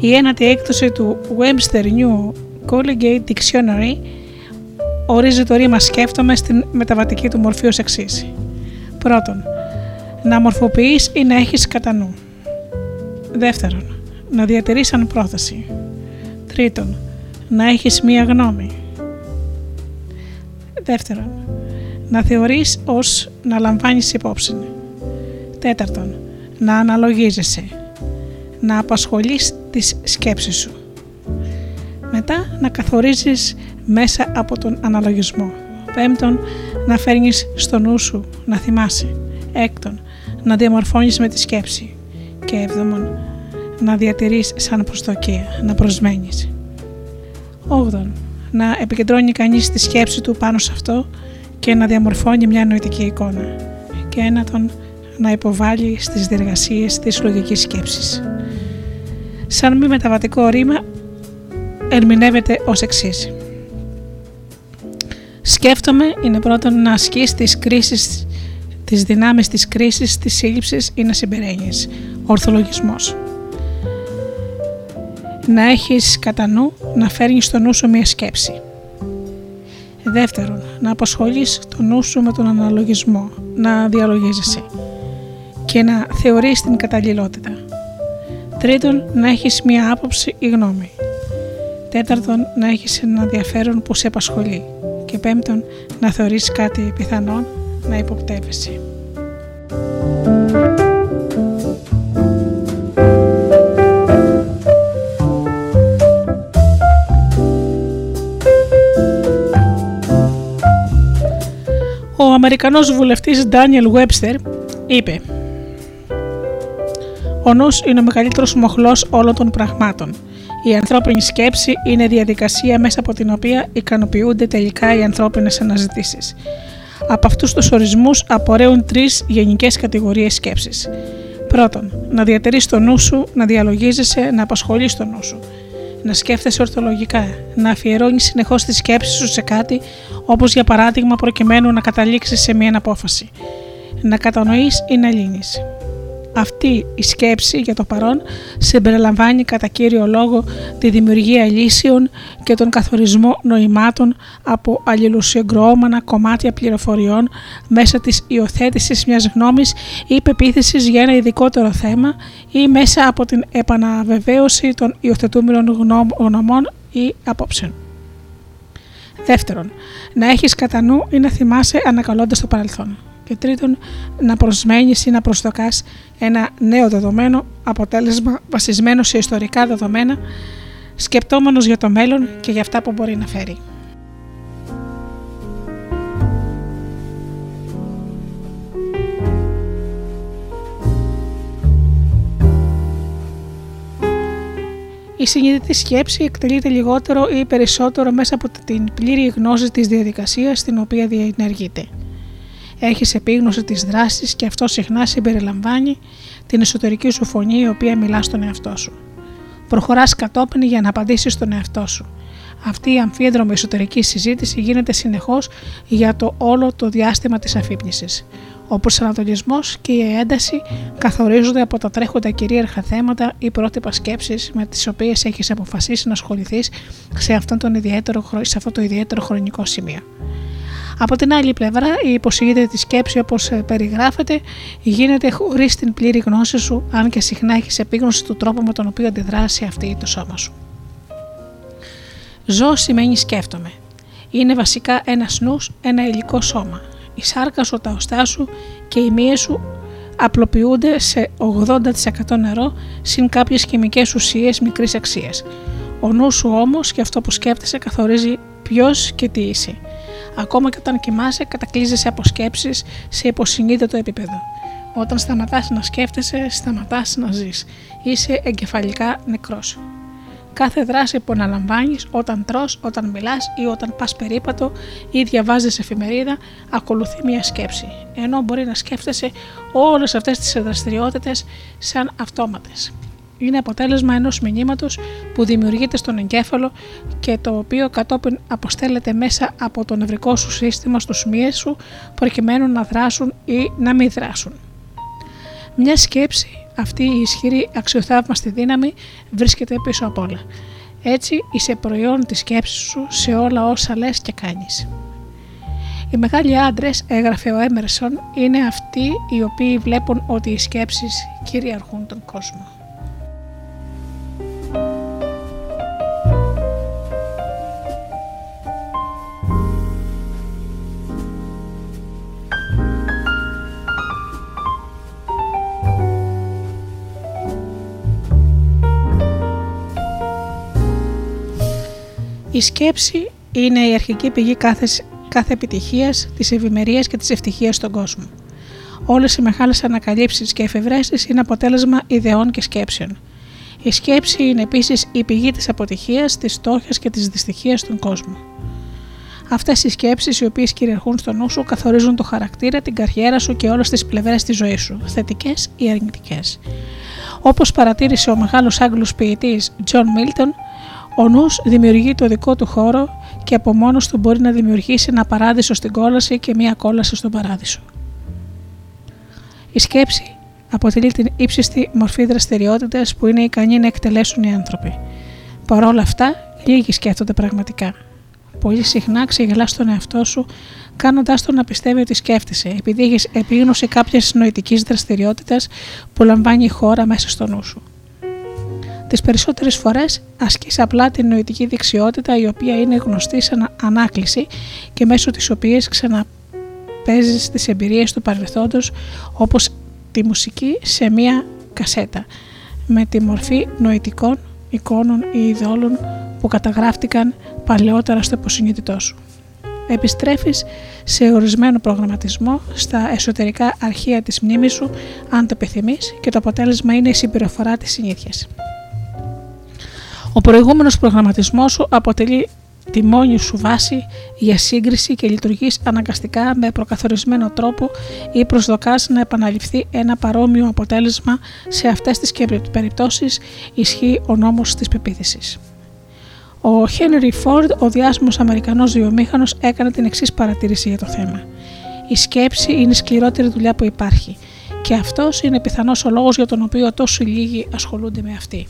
Η ένατη έκδοση του Webster New Collegiate Dictionary ορίζει το ρήμα σκέφτομαι στην μεταβατική του μορφή ως εξής. Πρώτον, να μορφοποιείς ή να έχεις κατά νου. Δεύτερον, να διατηρείς σαν πρόθεση. Τρίτον, να έχεις μία γνώμη. Δεύτερον, να θεωρείς ως να λαμβάνεις υπόψη. Τέταρτον, να αναλογίζεσαι. Να απασχολείς τις σκέψεις σου. Μετά να καθορίζεις μέσα από τον αναλογισμό. Πέμπτον, να φέρνεις στο νου σου, να θυμάσαι. Έκτον, να διαμορφώνεις με τη σκέψη. Και έβδομον, να διατηρείς σαν προστοκία, να προσμένεις. 8. Να επικεντρώνει κανείς τη σκέψη του πάνω σε αυτό και να διαμορφώνει μια νοητική εικόνα. Και ένατον να υποβάλει στις διεργασίες της λογικής σκέψης. Σαν μη μεταβατικό ρήμα ερμηνεύεται ως εξής. Σκέφτομαι είναι πρώτον να ασκείς τις κρίσεις τις δυνάμεις της κρίσης, της σύλληψης ή να συμπεραίνεις. Ορθολογισμός. Να έχεις κατά νου να φέρνεις στο νου σου μια σκέψη. Δεύτερον, να απασχολείς το νου σου με τον αναλογισμό, να διαλογίζεσαι και να θεωρείς την καταλληλότητα. Τρίτον, να έχεις μία άποψη ή γνώμη. Τέταρτον, να έχεις ένα ενδιαφέρον που σε απασχολεί. Και πέμπτον, να θεωρείς κάτι πιθανόν να υποπτεύεσαι. Αμερικανός βουλευτής Daniel Webster είπε «Ο νους είναι ο μεγαλύτερος μοχλός όλων των πραγμάτων. Η ανθρώπινη σκέψη είναι διαδικασία μέσα από την οποία ικανοποιούνται τελικά οι ανθρώπινες αναζητήσεις. Από αυτούς τους ορισμούς απορρέουν τρεις γενικές κατηγορίες σκέψης. Πρώτον, να διατηρείς το νου σου, να διαλογίζεσαι, να απασχολείς το νου σου. Να σκέφτεσαι ορθολογικά, να αφιερώνεις συνεχώς τη σκέψη σου σε κάτι, όπως για παράδειγμα προκειμένου να καταλήξεις σε μια απόφαση. Να κατανοείς ή να λύνεις. Αυτή η σκέψη για το παρόν συμπεριλαμβάνει κατά κύριο λόγο τη δημιουργία λύσεων και τον καθορισμό νοημάτων από αλληλοσυγκροώμανα κομμάτια πληροφοριών μέσα της υιοθέτησης μιας γνώμης ή πεποίθησης για ένα ειδικότερο θέμα ή μέσα από την επαναβεβαίωση των υιοθετούμενων γνωμών ή απόψεων. Δεύτερον, να έχεις κατά νου ή να θυμάσαι ανακαλώντας το παρελθόν και τρίτον να προσμένεις ή να προσδοκάς ένα νέο δεδομένο αποτέλεσμα βασισμένο σε ιστορικά δεδομένα σκεπτόμενος για το μέλλον και για αυτά που μπορεί να φέρει. Η συνειδητή σκέψη εκτελείται λιγότερο ή περισσότερο μέσα από την πλήρη γνώση της διαδικασίας στην οποία διενεργείται. Έχεις επίγνωση της δράσης και αυτό συχνά συμπεριλαμβάνει την εσωτερική σου φωνή η οποία μιλά στον εαυτό σου. Προχωράς κατόπιν για να απαντήσεις στον εαυτό σου. Αυτή η αμφίδρομη εσωτερική συζήτηση γίνεται συνεχώς για το όλο το διάστημα της αφύπνισης. Ο προσανατολισμός και η ένταση καθορίζονται από τα τρέχοντα κυρίαρχα θέματα ή πρότυπα σκέψει με τις οποίες έχεις αποφασίσει να ασχοληθείς σε, σε αυτό το ιδιαίτερο χρονικό σημείο. Από την άλλη πλευρά, η υποσχεδίτη σκέψη όπως περιγράφεται γίνεται χωρίς την πλήρη γνώση σου, αν και συχνά έχεις επίγνωση του τρόπου με τον οποίο αντιδράσει αυτή το σώμα σου. Ζω σημαίνει σκέφτομαι. Είναι βασικά ένα νους, ένα υλικό σώμα. Η σάρκα σου, τα οστά σου και οι μύες σου απλοποιούνται σε 80% νερό συν κάποιες χημικές ουσίες μικρής αξίας. Ο νους σου όμως και αυτό που σκέφτεσαι καθορίζει ποιος και τι είσαι. Ακόμα και όταν κοιμάσαι, κατακλείζεσαι από σκέψεις σε υποσυνείδητο επίπεδο. Όταν σταματάς να σκέφτεσαι, σταματάς να ζεις. Είσαι εγκεφαλικά νεκρός. Κάθε δράση που αναλαμβάνεις όταν τρως, όταν μιλάς ή όταν πας περίπατο ή διαβάζεις εφημερίδα ακολουθεί μια σκέψη. Ενώ μπορεί να σκέφτεσαι όλες αυτές τις δραστηριότητες σαν αυτόματες είναι αποτέλεσμα ενός μηνύματος που δημιουργείται στον εγκέφαλο και το οποίο κατόπιν αποστέλλεται μέσα από το νευρικό σου σύστημα στους μύες σου προκειμένου να δράσουν ή να μην δράσουν. Μια σκέψη, αυτή η ισχυρή αξιοθαύμαστη δύναμη βρίσκεται πίσω απ' όλα. Έτσι είσαι προϊόν της σκέψης σου σε όλα όσα λες και κάνεις. Οι μεγάλοι άντρες, έγραφε ο Έμερσον, είναι αυτοί οι οποίοι βλέπουν ότι οι σκέψεις κυριαρχούν τον κόσμο. Η σκέψη είναι η αρχική πηγή κάθε, κάθε επιτυχίας, της ευημερίας και της ευτυχίας στον κόσμο. Όλες οι μεγάλες ανακαλύψεις και εφευρέσεις είναι αποτέλεσμα ιδεών και σκέψεων. Η σκέψη είναι επίσης η πηγή της αποτυχίας, της φτώχεια και της δυστυχίας στον κόσμο. Αυτές οι σκέψεις, οι οποίες κυριαρχούν στο νου σου, καθορίζουν το χαρακτήρα, την καριέρα σου και όλες τις πλευρές της ζωής σου, θετικές ή αρνητικές. Όπως παρατήρησε ο μεγάλος Άγγλος ποιητής John Milton, ο νους δημιουργεί το δικό του χώρο και από μόνος του μπορεί να δημιουργήσει ένα παράδεισο στην κόλαση και μία κόλαση στον παράδεισο. Η σκέψη αποτελεί την ύψιστη μορφή δραστηριότητας που είναι ικανή να εκτελέσουν οι άνθρωποι. Παρ' όλα αυτά, λίγοι σκέφτονται πραγματικά. Πολύ συχνά ξεγελάς τον εαυτό σου, κάνοντάς τον να πιστεύει ότι σκέφτεσαι, επειδή έχεις επίγνωση κάποιας νοητικής δραστηριότητας που λαμβάνει η χώρα μέσα στο νου σου. Τις περισσότερες φορές ασκείς απλά την νοητική δεξιότητα η οποία είναι γνωστή σαν ανάκληση και μέσω της οποίας ξαναπέζεις τις εμπειρίες του παρελθόντος όπως τη μουσική σε μία κασέτα με τη μορφή νοητικών εικόνων ή ειδόλων που καταγράφτηκαν παλαιότερα στο υποσυνείδητό σου. Επιστρέφεις σε ορισμένο προγραμματισμό στα εσωτερικά αρχεία της μνήμης σου αν το επιθυμείς και το αποτέλεσμα είναι η συμπεριφορά της συνήθειας. Ο προηγούμενος προγραμματισμός σου αποτελεί τη μόνη σου βάση για σύγκριση και λειτουργείς αναγκαστικά με προκαθορισμένο τρόπο ή προσδοκάς να επαναληφθεί ένα παρόμοιο αποτέλεσμα σε αυτές τις και περιπτώσεις ισχύει ο νόμος της πεποίθησης. Ο Χένρι Φόρντ, ο διάσημος Αμερικανός βιομήχανος, έκανε την εξής παρατήρηση για το θέμα. Η σκέψη είναι η σκληρότερη δουλειά που υπάρχει και αυτός είναι πιθανός ο λόγος για τον οποίο τόσο λίγοι ασχολούνται με αυτή.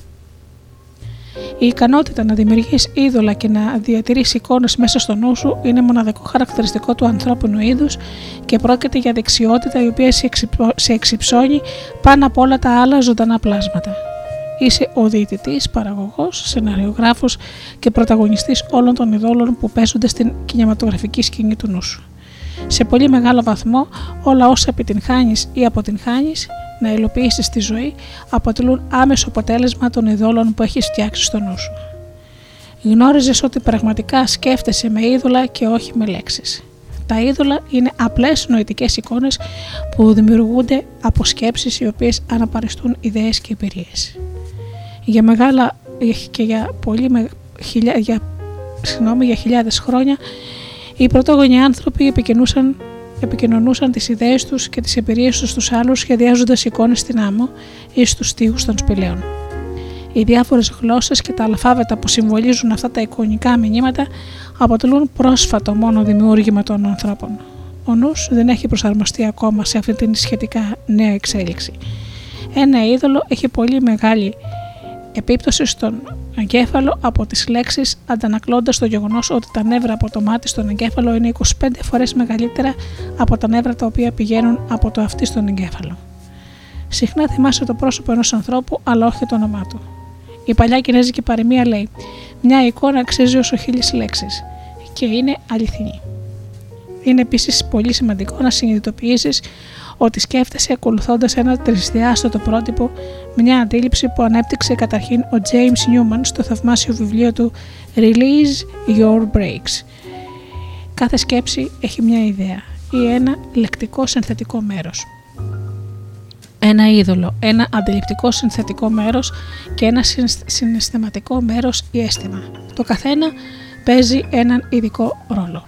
Η ικανότητα να δημιουργείς είδωλα και να διατηρείς εικόνες μέσα στο νου σου είναι μοναδικό χαρακτηριστικό του ανθρώπινου είδους και πρόκειται για δεξιότητα η οποία σε εξυψω- σε εξυψώνει πάνω από όλα τα άλλα ζωντανά πλάσματα. Είσαι ο διαιτητής, παραγωγός, σεναριογράφος και πρωταγωνιστής όλων των ειδόλων που παίζονται στην κινηματογραφική σκηνή του νου σου. Σε πολύ μεγάλο βαθμό, όλα όσα επιτυγχάνεις ή αποτυγχάνεις να υλοποιήσεις στη ζωή αποτελούν άμεσο αποτέλεσμα των ειδόλων που έχεις φτιάξει στο νου σου. Γνώριζες ότι πραγματικά σκέφτεσαι με είδωλα και όχι με λέξεις. Τα είδωλα είναι απλές νοητικές εικόνες που δημιουργούνται από σκέψεις οι οποίες αναπαριστούν ιδέες και εμπειρίες. Για μεγάλα και για, πολύ, με- χιλιά, για, συγγνώμη, για χιλιάδες χρόνια οι πρωτόγονοι άνθρωποι επικοινούσαν επικοινωνούσαν τις ιδέες τους και τις εμπειρίες τους στους άλλους σχεδιάζοντας εικόνες στην άμμο ή στους τοίχους των σπηλαίων. Οι διάφορες γλώσσες και τα αλφάβητα που συμβολίζουν αυτά τα εικονικά μηνύματα αποτελούν πρόσφατο μόνο δημιούργημα των ανθρώπων. Ο νους δεν έχει προσαρμοστεί ακόμα σε αυτή την σχετικά νέα εξέλιξη. Ένα είδωλο έχει πολύ μεγάλη επίπτωση στον εγκέφαλο από τις λέξεις αντανακλώντας το γεγονός ότι τα νεύρα από το μάτι στον εγκέφαλο είναι 25 φορές μεγαλύτερα από τα νεύρα τα οποία πηγαίνουν από το αυτί στον εγκέφαλο. Συχνά θυμάσαι το πρόσωπο ενός ανθρώπου αλλά όχι το όνομά του. Η παλιά κινέζικη παροιμία λέει «Μια εικόνα αξίζει όσο χίλιες λέξεις» και είναι αληθινή. Είναι επίσης πολύ σημαντικό να συνειδητοποιήσεις ότι σκέφτεσαι ακολουθώντας ένα τρισδιάστατο πρότυπο, μια αντίληψη που ανέπτυξε καταρχήν ο James Newman στο θαυμάσιο βιβλίο του Release Your Breaks. Κάθε σκέψη έχει μια ιδέα ή ένα λεκτικό συνθετικό μέρος. Ένα είδωλο, ένα αντιληπτικό συνθετικό μέρος και ένα συναισθ- συναισθηματικό μέρος ή αίσθημα. Το καθένα παίζει έναν ειδικό ρόλο.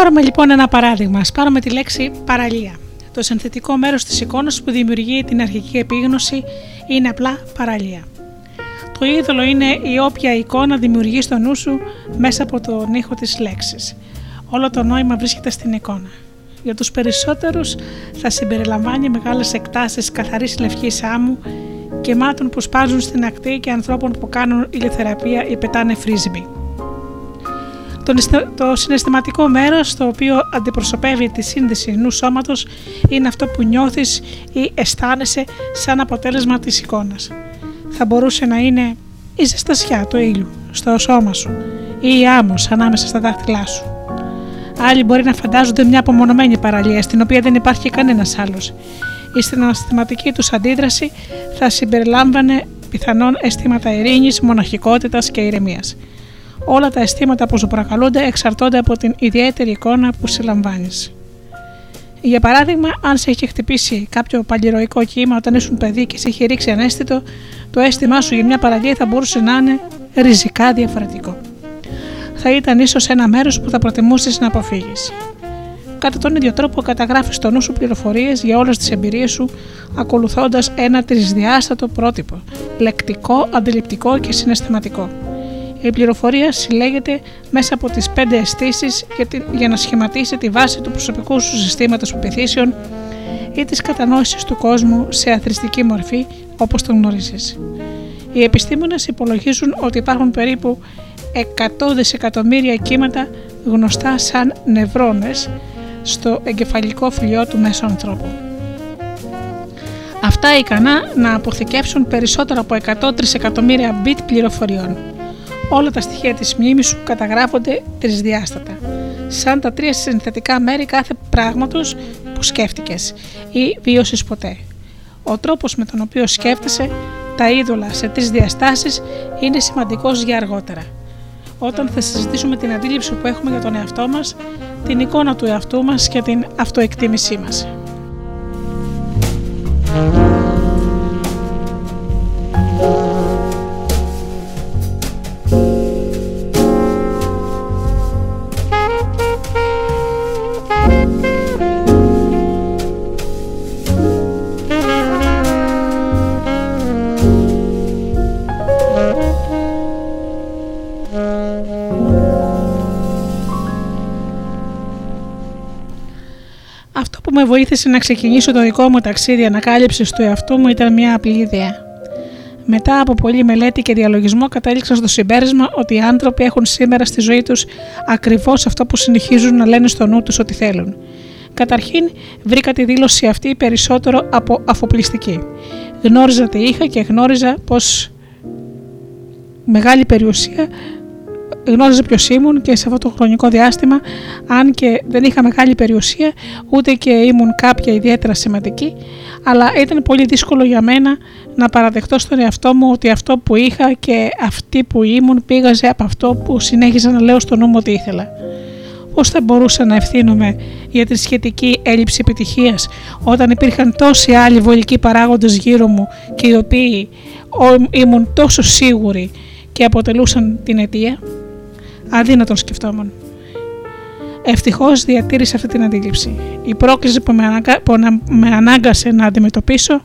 Πάρουμε λοιπόν ένα παράδειγμα. Ας πάρουμε τη λέξη παραλία. Το συνθετικό μέρος της εικόνας που δημιουργεί την αρχική επίγνωση είναι απλά παραλία. Το είδωλο είναι η όποια εικόνα δημιουργεί στο νου σου μέσα από τον ήχο της λέξης. Όλο το νόημα βρίσκεται στην εικόνα. Για τους περισσότερους θα συμπεριλαμβάνει μεγάλες εκτάσεις καθαρής λευκής άμμου κεμάτων που σπάζουν στην ακτή και ανθρώπων που κάνουν ηλιοθεραπεία ή πετάνε φρίσμπι. Το, νηστε- το συναισθηματικό μέρος το οποίο αντιπροσωπεύει τη σύνδεση νου σώματος είναι αυτό που νιώθεις ή αισθάνεσαι σαν αποτέλεσμα της εικόνας. Θα μπορούσε να είναι η ζεστασιά του ήλιου στο σώμα σου ή η άμμος ανάμεσα στα δάχτυλά σου. Άλλοι μπορεί να φαντάζονται μια απομονωμένη παραλία στην οποία δεν υπάρχει κανένας άλλος. Η συναισθηματική τους αντίδραση θα συμπεριλάμβανε πιθανόν αισθήματα ειρήνης, μοναχικότητας και ηρεμίας. Όλα τα αισθήματα που σου προκαλούνται εξαρτώνται από την ιδιαίτερη εικόνα που συλλαμβάνεις. Για παράδειγμα, αν σε είχε χτυπήσει κάποιο παλιροϊκό κύμα όταν ήσουν παιδί και σε είχε ρίξει ανέστητο, το αίσθημά σου για μια παραλία θα μπορούσε να είναι ριζικά διαφορετικό. Θα ήταν ίσως ένα μέρος που θα προτιμούσες να αποφύγεις. Κατά τον ίδιο τρόπο, καταγράφεις στο νου σου πληροφορίες για όλες τις εμπειρίες σου, ακολουθώντας ένα τρισδιάστατο πρότυπο, λεκτικό, αντιληπτικό και συναισθηματικό. Η πληροφορία συλλέγεται μέσα από τις πέντε αισθήσεις για, τη- για να σχηματίσει τη βάση του προσωπικού σου συστήματος πεπιθήσεων ή της κατανόησης του κόσμου σε αθρηστική μορφή όπως τον γνωρίζεις. Οι επιστήμονες υπολογίζουν ότι υπάρχουν περίπου 100 δισεκατομμύρια κύματα γνωστά σαν νευρώνες στο εγκεφαλικό φλοιό του μέσου ανθρώπου. Αυτά ικανά να αποθηκεύσουν περισσότερο από 100 τρισεκατομμύρια bit πληροφοριών. Όλα τα στοιχεία της μνήμης σου καταγράφονται τρισδιάστατα, σαν τα τρία συνθετικά μέρη κάθε πράγματος που σκέφτηκες ή βίωσες ποτέ. Ο τρόπος με τον οποίο σκέφτεσαι τα είδωλα σε τρεις διαστάσεις είναι σημαντικός για αργότερα. Όταν θα συζητήσουμε την αντίληψη που έχουμε για τον εαυτό μας, την εικόνα του εαυτού μας και την αυτοεκτίμησή μας. Αυτό που με βοήθησε να ξεκινήσω το δικό μου ταξίδι ανακάλυψης του εαυτού μου ήταν μια απλή ιδέα. Μετά από πολλή μελέτη και διαλογισμό, κατέληξα στο συμπέρασμα ότι οι άνθρωποι έχουν σήμερα στη ζωή τους ακριβώς αυτό που συνεχίζουν να λένε στο νου τους ότι θέλουν. Καταρχήν, βρήκα τη δήλωση αυτή περισσότερο από αφοπλιστική. Γνώριζα τι είχα και γνώριζα πως μεγάλη περιουσία γνώριζα ποιος ήμουν και σε αυτό το χρονικό διάστημα, αν και δεν είχα μεγάλη περιουσία, ούτε και ήμουν κάποια ιδιαίτερα σημαντική, αλλά ήταν πολύ δύσκολο για μένα να παραδεχτώ στον εαυτό μου ότι αυτό που είχα και αυτή που ήμουν πήγαζε από αυτό που συνέχιζα να λέω στο νου μου ότι ήθελα. Πώς θα μπορούσα να ευθύνομαι για τη σχετική έλλειψη επιτυχίας όταν υπήρχαν τόσοι άλλοι βολικοί παράγοντες γύρω μου και οι οποίοι ό- ήμουν τόσο σίγουροι και αποτελούσαν την αιτία; Αδύνατον σκεφτόμουν. Ευτυχώς διατήρησα αυτή την αντίληψη. Η πρόκληση που με, ανάγκα- που να- με ανάγκασε να αντιμετωπίσω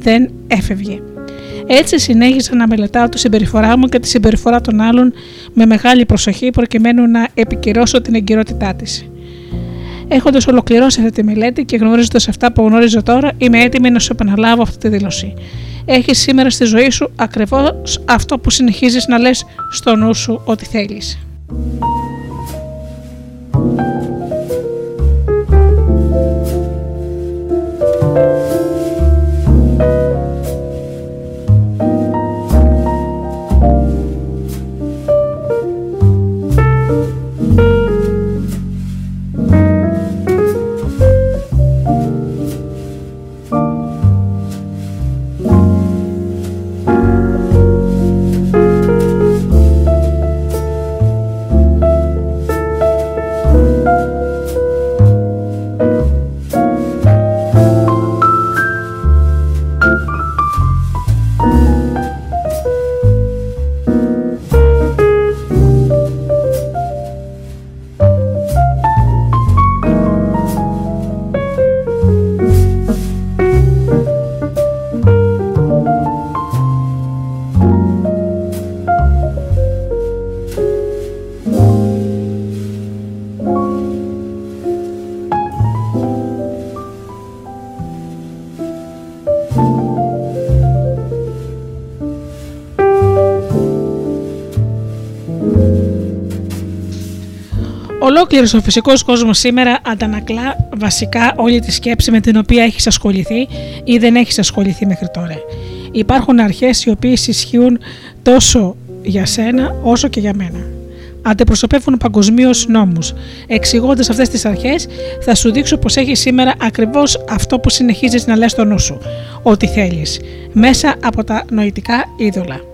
δεν έφευγε. Έτσι συνέχισα να μελετάω τη συμπεριφορά μου και τη συμπεριφορά των άλλων με μεγάλη προσοχή προκειμένου να επικυρώσω την εγκυρότητά της. Έχοντας ολοκληρώσει αυτή τη μελέτη και γνωρίζοντας αυτά που γνωρίζω τώρα, είμαι έτοιμη να σου επαναλάβω αυτή τη δήλωση. Έχεις σήμερα στη ζωή σου ακριβώς αυτό που συνεχίζεις να λες στο νου σου ότι θέλεις. Thank you. Ολόκληρο ο φυσικός κόσμος σήμερα αντανακλά βασικά όλη τη σκέψη με την οποία έχεις ασχοληθεί ή δεν έχεις ασχοληθεί μέχρι τώρα. Υπάρχουν αρχές οι οποίες ισχύουν τόσο για σένα όσο και για μένα. Αντιπροσωπεύουν παγκοσμίως νόμους. Εξηγώντας αυτές τις αρχές, θα σου δείξω πως έχεις σήμερα ακριβώς αυτό που συνεχίζεις να λες στο νου σου. Ό,τι θέλεις. Μέσα από τα νοητικά είδωλα.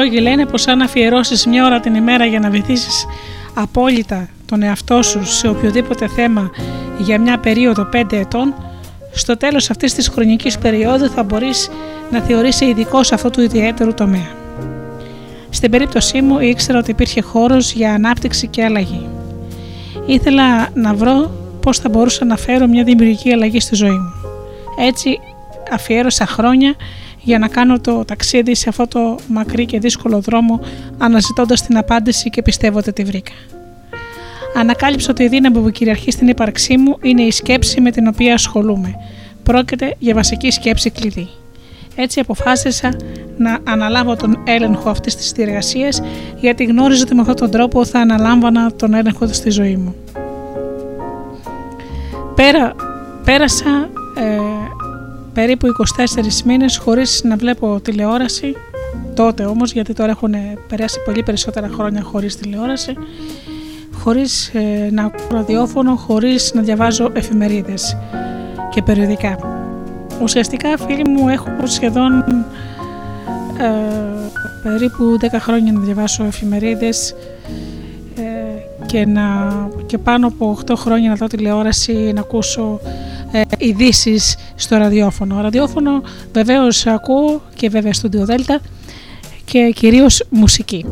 Ψυχολόγοι λένε πως αν αφιερώσεις μια ώρα την ημέρα για να βυθίσεις απόλυτα τον εαυτό σου σε οποιοδήποτε θέμα για μια περίοδο 5 ετών, στο τέλος αυτής της χρονικής περίοδου θα μπορείς να θεωρείσαι ειδικός σε αυτό του ιδιαίτερου τομέα. Στην περίπτωσή μου ήξερα ότι υπήρχε χώρος για ανάπτυξη και αλλαγή. Ήθελα να βρω πώς θα μπορούσα να φέρω μια δημιουργική αλλαγή στη ζωή μου. Έτσι αφιέρωσα χρόνια για να κάνω το ταξίδι σε αυτό το μακρύ και δύσκολο δρόμο αναζητώντας την απάντηση και πιστεύω ότι τη βρήκα. Ανακάλυψα ότι η δύναμη που κυριαρχεί στην ύπαρξή μου είναι η σκέψη με την οποία ασχολούμαι. Πρόκειται για βασική σκέψη κλειδί. Έτσι αποφάσισα να αναλάβω τον έλεγχο αυτής της διεργασίας γιατί γνώριζα ότι με αυτόν τον τρόπο θα αναλάμβανα τον έλεγχο στη ζωή μου. Πέρα, πέρασα ε, περίπου 24 μήνες χωρίς να βλέπω τηλεόραση τότε όμως γιατί τώρα έχουν περάσει πολύ περισσότερα χρόνια χωρίς τηλεόραση χωρίς ε, να ακούω ραδιόφωνο, χωρίς να διαβάζω εφημερίδες και περιοδικά. Ουσιαστικά φίλοι μου έχω σχεδόν ε, περίπου 10 χρόνια να διαβάσω εφημερίδες ε, και, να, και πάνω από 8 χρόνια να δω τηλεόραση, να ακούσω ε, ειδήσεις στο ραδιόφωνο. Ραδιόφωνο βεβαίως ακούω και βέβαια στο Δέλτα και κυρίως μουσική.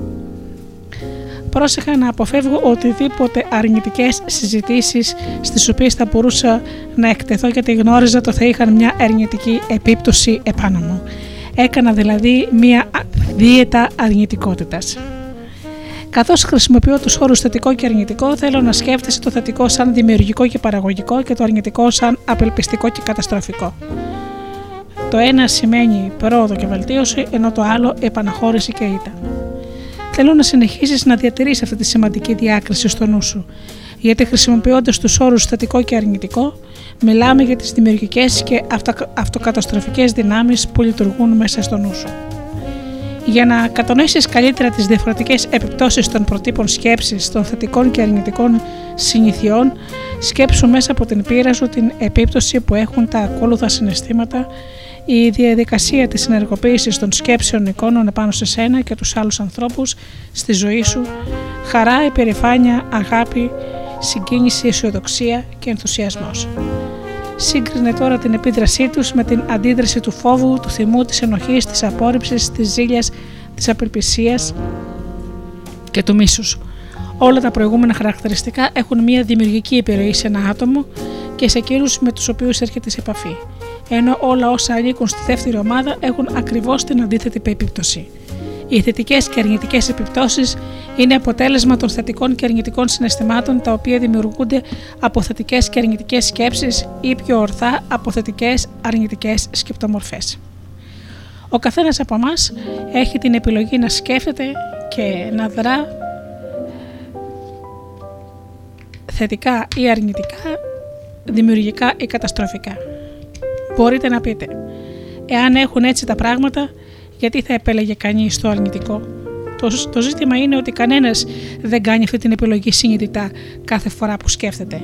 Πρόσεχα να αποφεύγω οτιδήποτε αρνητικές συζητήσεις στις οποίες θα μπορούσα να εκτεθώ γιατί γνώριζα ότι θα είχαν μια αρνητική επίπτωση επάνω μου. Έκανα δηλαδή μια δίαιτα αρνητικότητας. Καθώς χρησιμοποιώ τους όρους θετικό και αρνητικό, θέλω να σκέφτεσαι το θετικό σαν δημιουργικό και παραγωγικό και το αρνητικό σαν απελπιστικό και καταστροφικό. Το ένα σημαίνει πρόοδο και βελτίωση, ενώ το άλλο επαναχώρηση και ήττα. Θέλω να συνεχίσεις να διατηρείς αυτή τη σημαντική διάκριση στο νου σου, γιατί χρησιμοποιώντας τους όρους θετικό και αρνητικό, μιλάμε για τις δημιουργικές και αυτοκαταστροφικές δυνάμεις που λειτουργούν μέσα στο νου σου. Για να κατανοήσεις καλύτερα τις διαφορετικές επιπτώσεις των προτύπων σκέψης, των θετικών και αρνητικών συνηθιών, σκέψου μέσα από την πείρα σου την επίπτωση που έχουν τα ακόλουθα συναισθήματα, η διαδικασία της ενεργοποίησης των σκέψεων εικόνων επάνω σε σένα και τους άλλους ανθρώπους στη ζωή σου, χαρά, υπερηφάνεια, αγάπη, συγκίνηση, αισιοδοξία και ενθουσιασμός. Σύγκρινε τώρα την επίδρασή τους με την αντίδραση του φόβου, του θυμού, της ενοχής, της απόρριψης, της ζήλιας, της απελπισίας και του μίσους. Όλα τα προηγούμενα χαρακτηριστικά έχουν μια δημιουργική επιρροή σε ένα άτομο και σε εκείνους με τους οποίους έρχεται σε επαφή. Ενώ όλα όσα ανήκουν στη δεύτερη ομάδα έχουν ακριβώς την αντίθετη επίπτωση. Οι θετικές και αρνητικές επιπτώσεις είναι αποτέλεσμα των θετικών και αρνητικών συναισθημάτων τα οποία δημιουργούνται από θετικές και αρνητικές σκέψεις ή πιο ορθά από θετικές αρνητικές σκεπτομορφές. Ο καθένας από εμάς έχει την επιλογή να σκέφτεται και να δρά θετικά ή αρνητικά, δημιουργικά ή καταστροφικά. Μπορείτε να πείτε, εάν έχουν έτσι τα πράγματα, γιατί θα επέλεγε κανείς το αρνητικό; Το, το ζήτημα είναι ότι κανένας δεν κάνει αυτή την επιλογή συνειδητά κάθε φορά που σκέφτεται.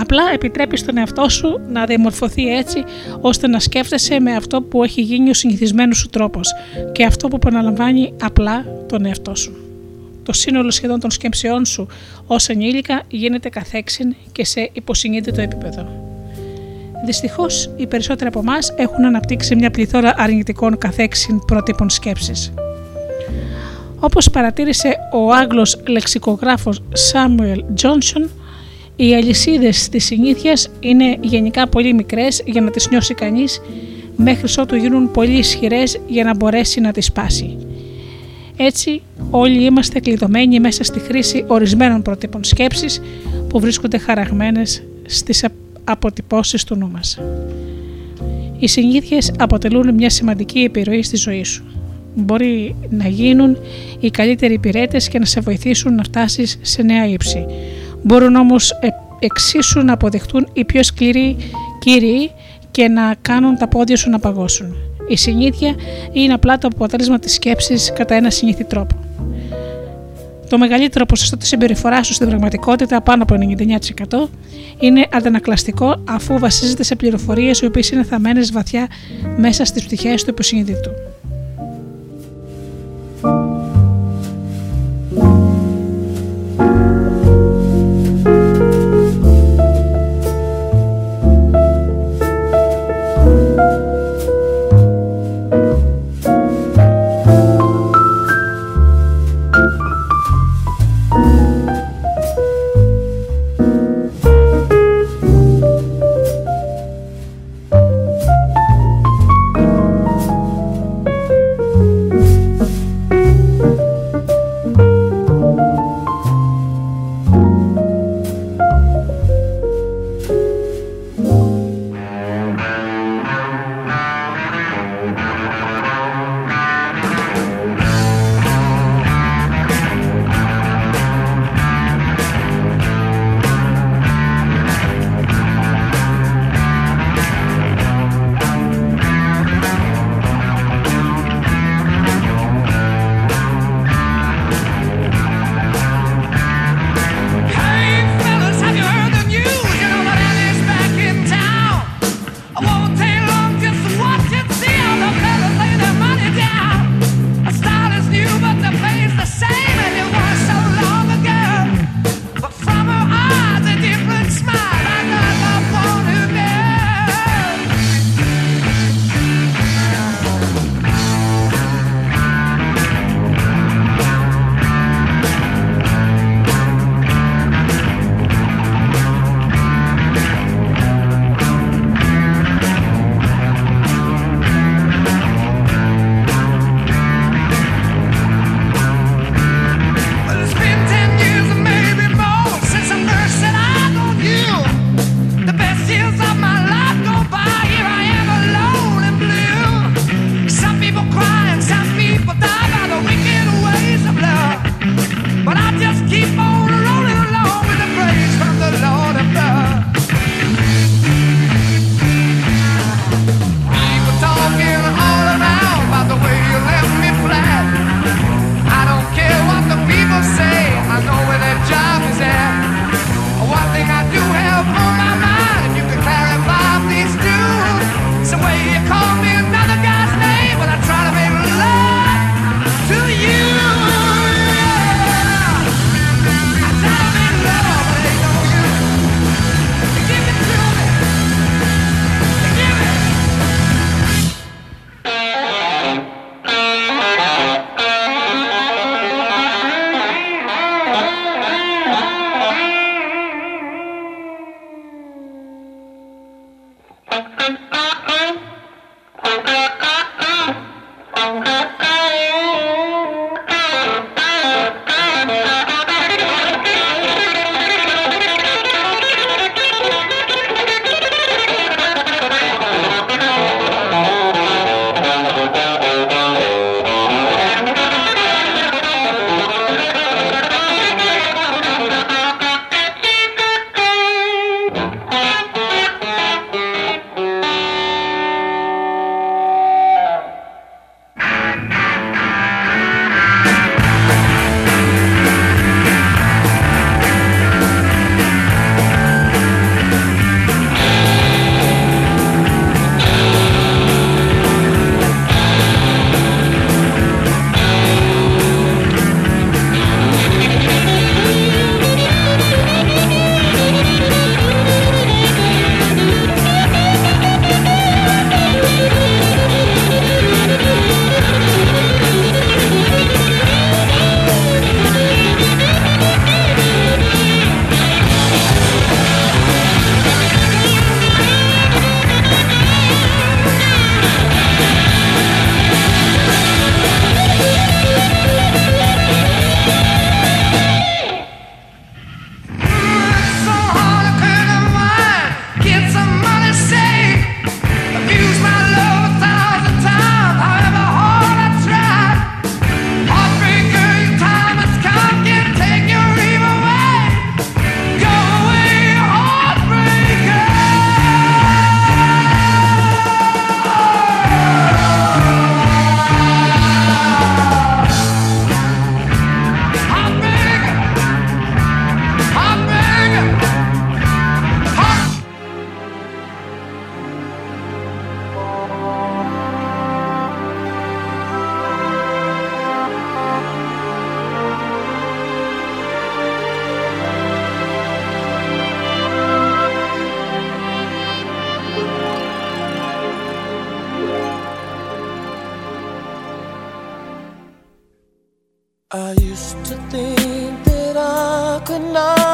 Απλά επιτρέπει στον εαυτό σου να διαμορφωθεί έτσι ώστε να σκέφτεσαι με αυτό που έχει γίνει ο συνηθισμένος σου τρόπος και αυτό που επαναλαμβάνει απλά τον εαυτό σου. Το σύνολο σχεδόν των σκέψεών σου ως ενήλικα γίνεται καθέξιν και σε υποσυνείδητο επίπεδο. Δυστυχώς, οι περισσότεροι από εμάς έχουν αναπτύξει μια πληθώρα αρνητικών καθέξιν πρότυπων σκέψης. Όπως παρατήρησε ο Άγγλος λεξικογράφος Samuel Johnson, οι αλυσίδες της συνήθειας είναι γενικά πολύ μικρές για να τις νιώσει κανείς, μέχρι ότου γίνουν πολύ ισχυρές για να μπορέσει να τις σπάσει. Έτσι, όλοι είμαστε κλειδωμένοι μέσα στη χρήση ορισμένων πρότυπων σκέψης που βρίσκονται χαραγμένες στις αποτυπώσεις του νου μας. Οι συνήθειες αποτελούν μια σημαντική επιρροή στη ζωή σου. Μπορεί να γίνουν οι καλύτεροι υπηρέτες και να σε βοηθήσουν να φτάσεις σε νέα ύψη. Μπορούν όμως ε, εξίσου να αποδεχτούν οι πιο σκληροί κύριοι και να κάνουν τα πόδια σου να παγώσουν. Η συνήθεια είναι απλά το αποτέλεσμα της σκέψης κατά ένα συνήθι τρόπο. Το μεγαλύτερο ποσοστό της συμπεριφοράς σου στην πραγματικότητα, πάνω από 99%, είναι αντανακλαστικό αφού βασίζεται σε πληροφορίες οι οποίες είναι θαμμένες βαθιά μέσα στις πτυχές του υποσυνείδητου.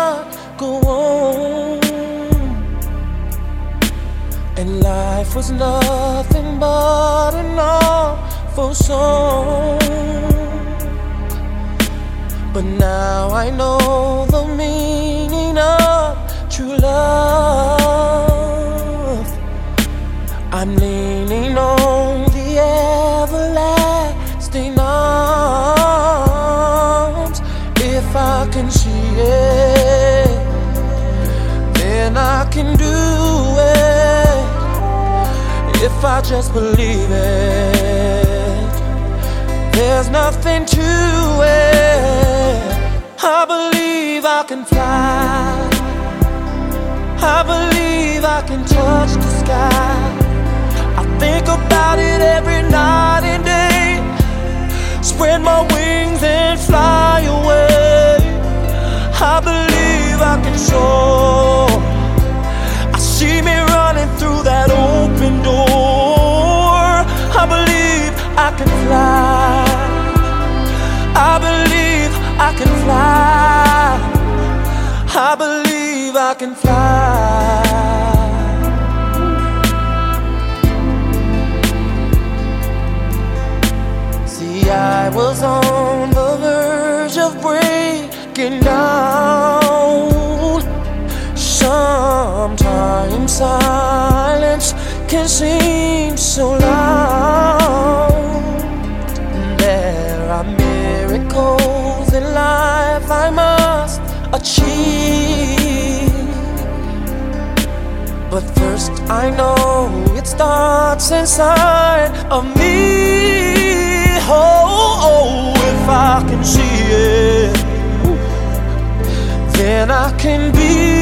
Not go on, and life was nothing but an awful song. But now I know the meaning of true love. I'm If I just believe it, there's nothing to it. I believe I can fly. I believe I can touch the sky. I think about it every night and day. Spread my wings and fly away. I believe I can soar. I see me I believe I can fly. I believe I can fly. I believe I can fly. See, I was on the verge of breaking down. Sometimes silence can seem so loud. There are miracles in life I must achieve. But first, I know it starts inside of me. Oh, oh, oh if I can see it, then I can be.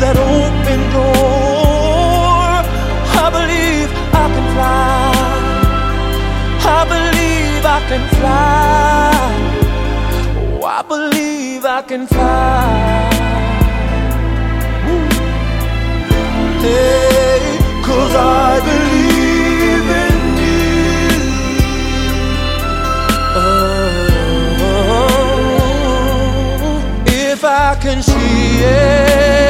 that open door. I believe I can fly. I believe I can fly. Oh, I believe I can fly. Woo. Hey, cause I believe. Oh, if I can see it,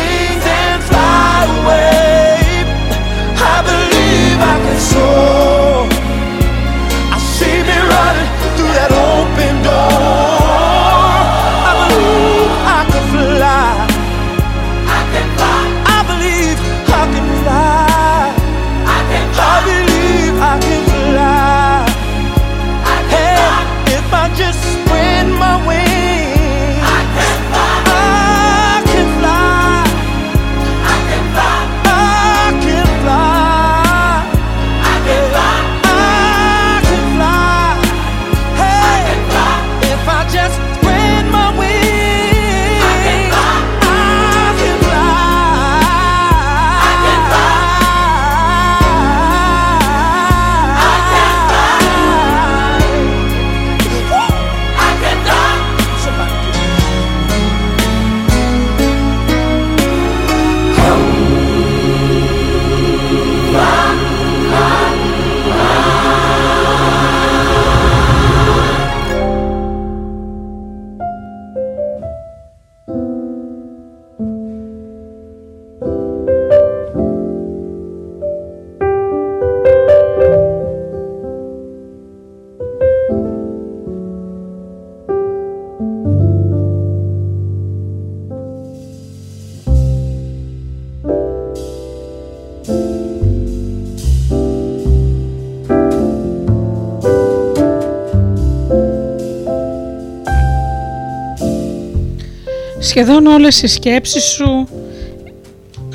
Σχεδόν όλες οι σκέψεις σου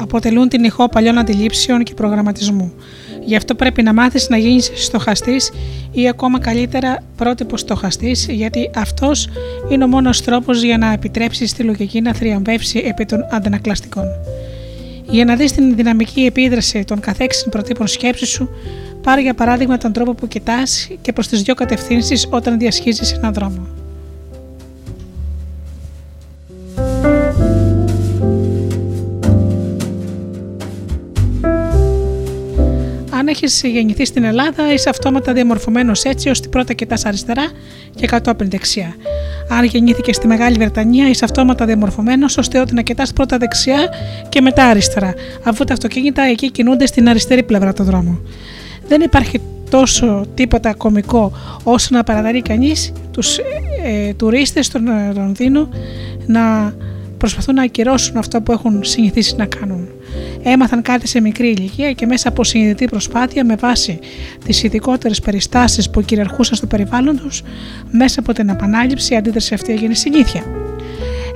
αποτελούν την ηχό παλιών αντιλήψεων και προγραμματισμού. Γι' αυτό πρέπει να μάθεις να γίνεις στοχαστής ή ακόμα καλύτερα πρότυπος στοχαστής γιατί αυτός είναι ο μόνος τρόπος για να επιτρέψεις τη λογική να θριαμβεύσει επί των αντανακλαστικών. Για να δεις την δυναμική επίδραση των καθέξιν προτύπων σκέψης σου, πάρε για παράδειγμα τον τρόπο που κοιτάς και προς τις δυο κατευθύνσεις όταν διασχίζεις έναν δρόμο. Έχει γεννηθεί στην Ελλάδα, είσαι αυτόματα διαμορφωμένος έτσι ώστε πρώτα κοιτά αριστερά και κατόπιν δεξιά. Αν γεννήθηκε στη Μεγάλη Βρετανία, είσαι αυτόματα διαμορφωμένος ώστε ότι να κοιτά πρώτα δεξιά και μετά αριστερά, αφού τα αυτοκίνητα εκεί κινούνται στην αριστερή πλευρά του δρόμου. Δεν υπάρχει τόσο τίποτα κομικό όσο να παραταρεί κανείς τους ε, τουρίστες στον ε, Λονδίνο να προσπαθούν να ακυρώσουν αυτό που έχουν συνηθίσει να κάνουν. Έμαθαν κάτι σε μικρή ηλικία και μέσα από συνειδητή προσπάθεια με βάση τις ειδικότερες περιστάσεις που κυριαρχούσαν στο περιβάλλον τους, μέσα από την επανάληψη η αντίδραση αυτή έγινε συνήθεια.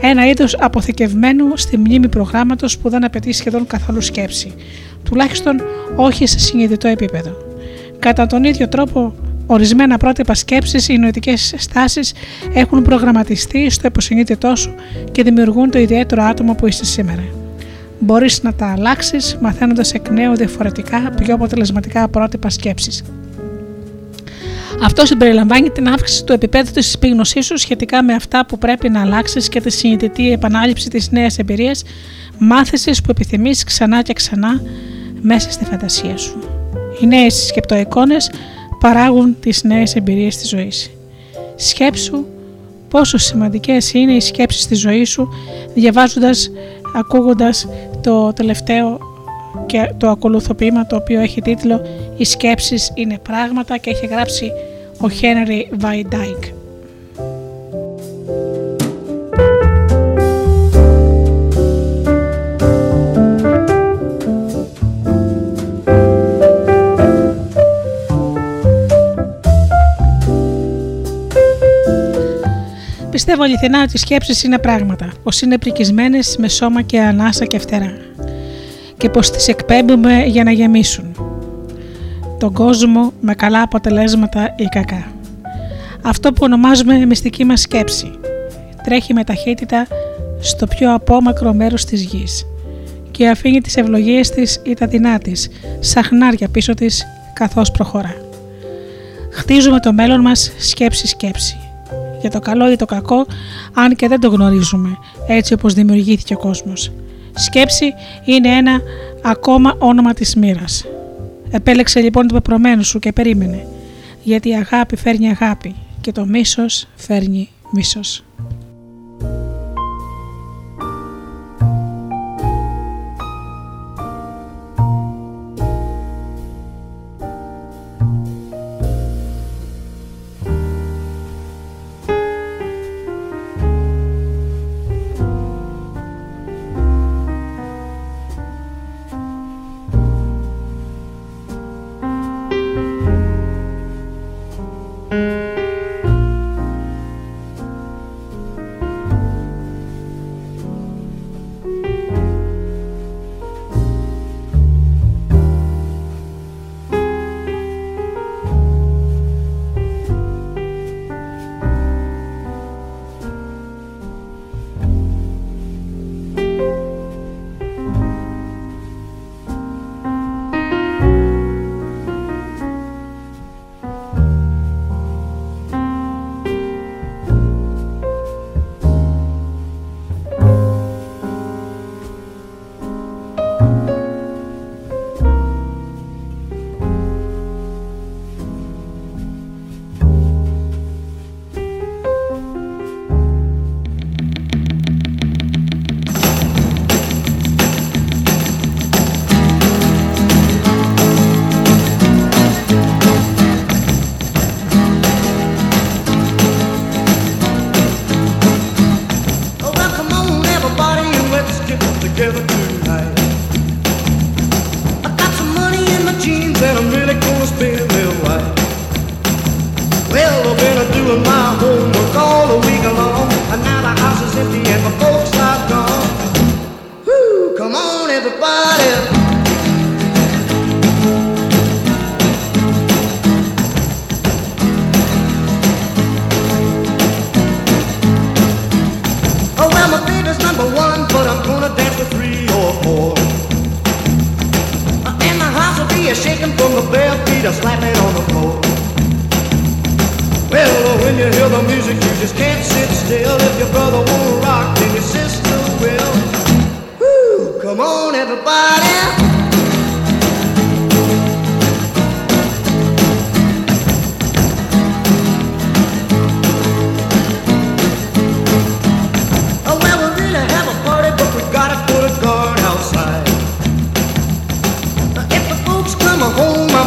Ένα είδος αποθηκευμένου στη μνήμη προγράμματος που δεν απαιτεί σχεδόν καθόλου σκέψη, τουλάχιστον όχι σε συνειδητό επίπεδο. Κατά τον ίδιο τρόπο, ορισμένα πρότυπα σκέψης ή νοητικές στάσεις έχουν προγραμματιστεί στο υποσυνείδητό σου και δημιουργούν το ιδιαίτερο άτομο που είσαι σήμερα. Μπορείς να τα αλλάξεις μαθαίνοντας εκ νέου διαφορετικά, πιο αποτελεσματικά πρότυπα σκέψης. Αυτό συμπεριλαμβάνει την αύξηση του επίπεδου της επίγνωσή σου σχετικά με αυτά που πρέπει να αλλάξεις και τη συνειδητή επανάληψη της νέας εμπειρίας, μάθησης που επιθυμείς ξανά και ξανά μέσα στη φαντασία σου. Οι νέες σκεπτοεικόνες παράγουν τις νέες εμπειρίες της ζωής. Σκέψου πόσο σημαντικές είναι οι σκέψεις στη ζωή σου διαβάζοντας, ακούγοντας το τελευταίο και το ακόλουθο ποίημα το οποίο έχει τίτλο «Οι σκέψεις είναι πράγματα» και έχει γράψει ο Henry Van Dyke. Πιστεύω αληθινά ότι οι σκέψεις είναι πράγματα, πως είναι πρικισμένες με σώμα και ανάσα και φτερά και πως τις εκπέμπουμε για να γεμίσουν τον κόσμο με καλά αποτελέσματα ή κακά. Αυτό που ονομάζουμε μυστική μας σκέψη τρέχει με ταχύτητα στο πιο απόμακρο μέρος της γης και αφήνει τις ευλογίες της ή τα δεινά της σαν χνάρια πίσω της καθώς προχωρά. Χτίζουμε το μέλλον μας σκέψη-σκέψη. Για το καλό ή το κακό, αν και δεν το γνωρίζουμε, έτσι όπως δημιουργήθηκε ο κόσμος. Σκέψη είναι ένα ακόμα όνομα της μοίρας. Επέλεξε λοιπόν το πεπρωμένο σου και περίμενε, γιατί η αγάπη φέρνει αγάπη και το μίσος φέρνει μίσος.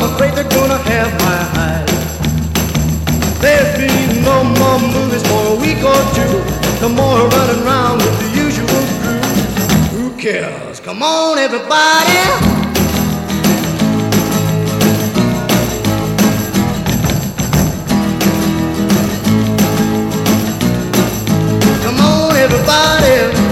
Afraid they're gonna have my hide. There'll be no more movies for a week or two. No more running around with the usual crew. Who cares? Come on, everybody. Come on, everybody.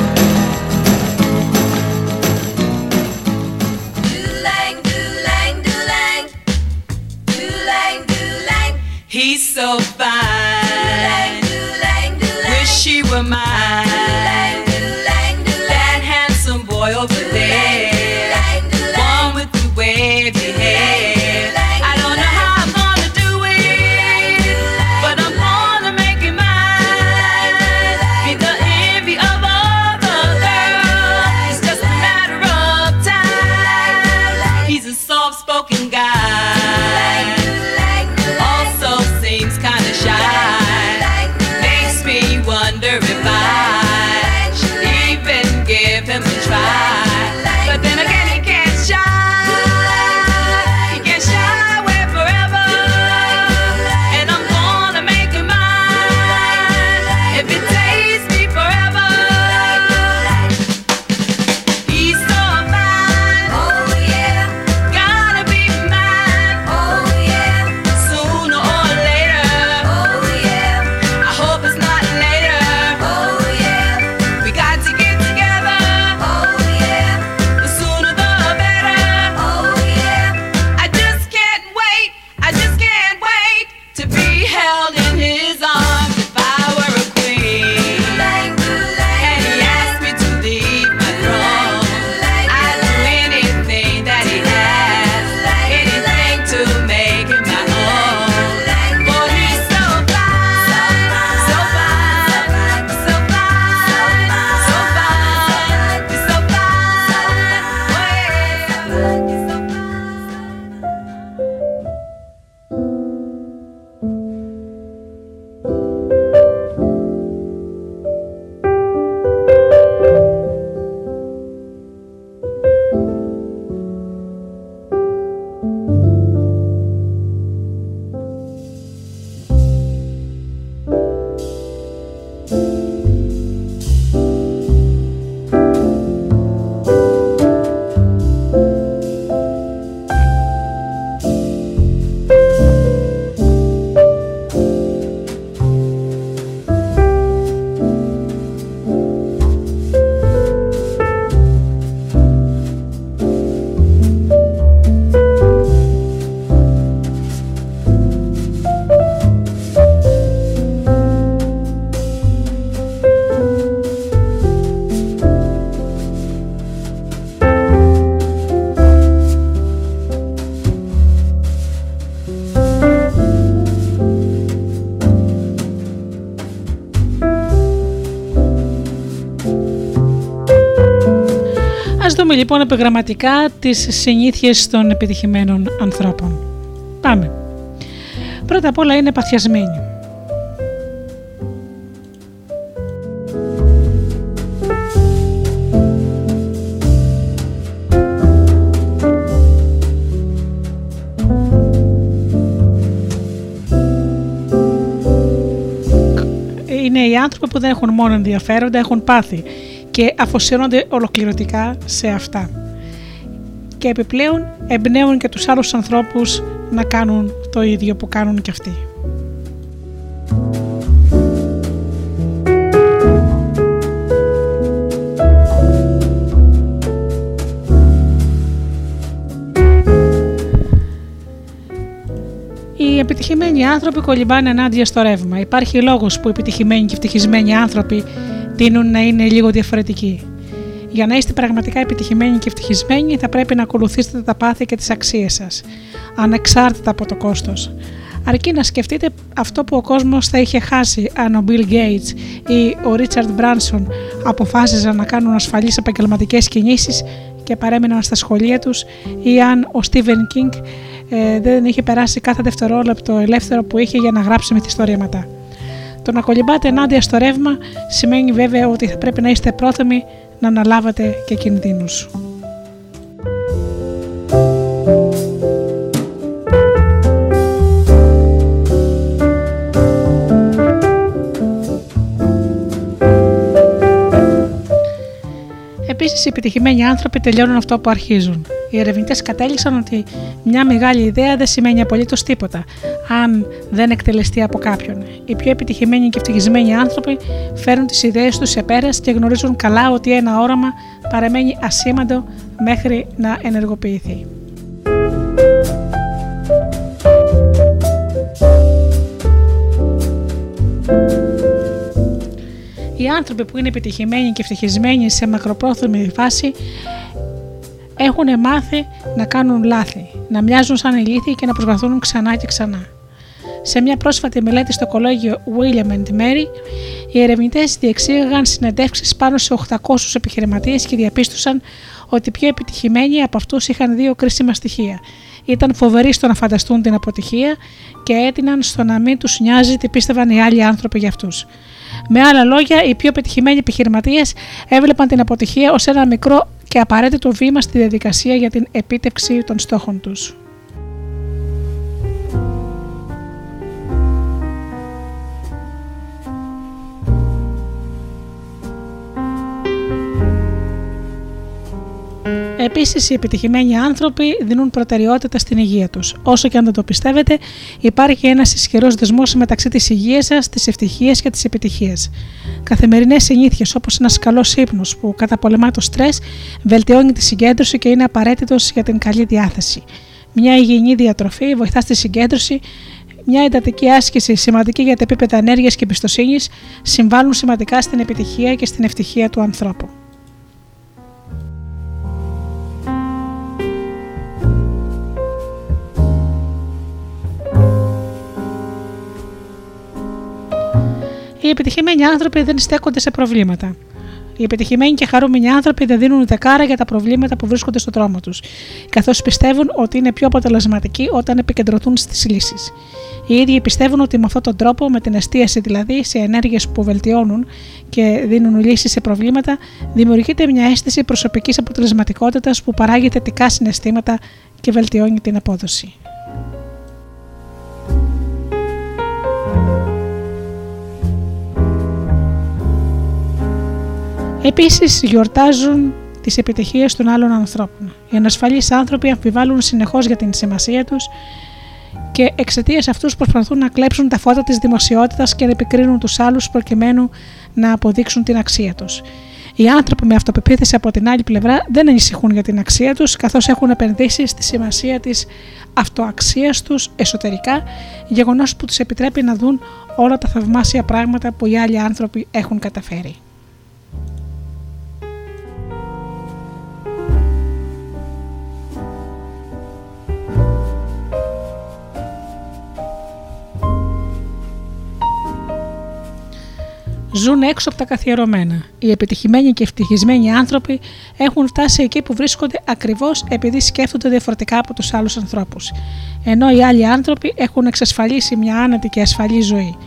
Λοιπόν επιγραμματικά τις συνήθειες των επιτυχημένων ανθρώπων. Πάμε. Πρώτα απ' όλα είναι παθιασμένοι. είναι οι άνθρωποι που δεν έχουν μόνο ενδιαφέροντα, έχουν πάθη και αφοσιώνονται ολοκληρωτικά σε αυτά. Και επιπλέον εμπνέουν και τους άλλους ανθρώπους να κάνουν το ίδιο που κάνουν και αυτοί. Οι επιτυχημένοι άνθρωποι κολυμπάνε ενάντια στο ρεύμα. Υπάρχει λόγος που οι επιτυχημένοι και ευτυχισμένοι άνθρωποι τείνουν να είναι λίγο διαφορετικοί. Για να είστε πραγματικά επιτυχημένοι και ευτυχισμένοι, θα πρέπει να ακολουθήσετε τα πάθη και τις αξίες σας, ανεξάρτητα από το κόστος. Αρκεί να σκεφτείτε αυτό που ο κόσμος θα είχε χάσει αν ο Bill Gates ή ο Richard Branson αποφάσιζαν να κάνουν ασφαλείς επαγγελματικές κινήσεις και παρέμειναν στα σχολεία τους ή αν ο Stephen King ε, δεν είχε περάσει κάθε δευτερόλεπτο ελεύθερο που είχε για να γράψει μυθιστορήματα. Το να κολυμπάτε ενάντια στο ρεύμα σημαίνει βέβαια ότι θα πρέπει να είστε πρόθυμοι να αναλάβετε και κινδύνους. Επίσης, οι επιτυχημένοι άνθρωποι τελειώνουν αυτό που αρχίζουν. Οι ερευνητές κατέληξαν ότι μια μεγάλη ιδέα δεν σημαίνει απολύτως τίποτα, αν δεν εκτελεστεί από κάποιον. Οι πιο επιτυχημένοι και ευτυχισμένοι άνθρωποι φέρνουν τις ιδέες τους σε πέρας και γνωρίζουν καλά ότι ένα όραμα παραμένει ασήμαντο μέχρι να ενεργοποιηθεί. Οι άνθρωποι που είναι επιτυχημένοι και ευτυχισμένοι σε μακροπρόθεσμη φάση έχουν μάθει να κάνουν λάθη, να μοιάζουν σαν ηλίθιοι και να προσπαθούν ξανά και ξανά. Σε μια πρόσφατη μελέτη στο κολέγιο William and Mary, οι ερευνητές διεξήγαγαν συνεντεύξεις πάνω σε 800 επιχειρηματίες και διαπίστωσαν ότι οι πιο επιτυχημένοι από αυτούς είχαν δύο κρίσιμα στοιχεία. Ήταν φοβεροί στο να φανταστούν την αποτυχία και έτειναν στο να μην τους νοιάζει τι πίστευαν οι άλλοι άνθρωποι για αυτούς. Με άλλα λόγια, οι πιο πετυχημένοι επιχειρηματίες έβλεπαν την αποτυχία ως ένα μικρό και απαραίτητο βήμα στη διαδικασία για την επίτευξη των στόχων τους. Επίσης, οι επιτυχημένοι άνθρωποι δίνουν προτεραιότητα στην υγεία τους. Όσο και αν δεν το πιστεύετε, υπάρχει ένας ισχυρός δεσμός μεταξύ της υγείας σας, της ευτυχίας και της επιτυχίας. Καθημερινές συνήθειες όπως ένας καλός ύπνος που καταπολεμά το στρες, βελτιώνει τη συγκέντρωση και είναι απαραίτητος για την καλή διάθεση. Μια υγιεινή διατροφή βοηθά στη συγκέντρωση, μια εντατική άσκηση σημαντική για τα επίπεδα ενέργειας και εμπιστοσύνης συμβάλλουν σημαντικά στην επιτυχία και στην ευτυχία του ανθρώπου. Οι επιτυχημένοι άνθρωποι δεν στέκονται σε προβλήματα. Οι επιτυχημένοι και χαρούμενοι άνθρωποι δεν δίνουν δεκάρα για τα προβλήματα που βρίσκονται στο δρόμο τους, καθώς πιστεύουν ότι είναι πιο αποτελεσματικοί όταν επικεντρωθούν στις λύσεις. Οι ίδιοι πιστεύουν ότι με αυτόν τον τρόπο, με την εστίαση δηλαδή σε ενέργειες που βελτιώνουν και δίνουν λύσεις σε προβλήματα, δημιουργείται μια αίσθηση προσωπικής αποτελεσματικότητας που παράγει θετικά συναισθήματα και βελτιώνει την απόδοση. Επίσης, γιορτάζουν τις επιτυχίες των άλλων ανθρώπων. Οι ανασφαλείς άνθρωποι αμφιβάλλουν συνεχώς για την σημασία τους και εξαιτίας αυτούς προσπαθούν να κλέψουν τα φώτα της δημοσιότητας και να επικρίνουν τους άλλους προκειμένου να αποδείξουν την αξία τους. Οι άνθρωποι με αυτοπεποίθηση από την άλλη πλευρά δεν ανησυχούν για την αξία τους, καθώς έχουν επενδύσει στη σημασία της αυτοαξίας τους εσωτερικά, γεγονός που τους επιτρέπει να δουν όλα τα θαυμάσια πράγματα που οι άλλοι άνθρωποι έχουν καταφέρει. Ζουν ζουν έξω από τα καθιερωμένα. Οι επιτυχημένοι και ευτυχισμένοι άνθρωποι έχουν φτάσει εκεί που βρίσκονται ακριβώς επειδή σκέφτονται διαφορετικά από τους άλλους ανθρώπους. Ενώ οι άλλοι άνθρωποι έχουν εξασφαλίσει μια άνετη και ασφαλή ζωή.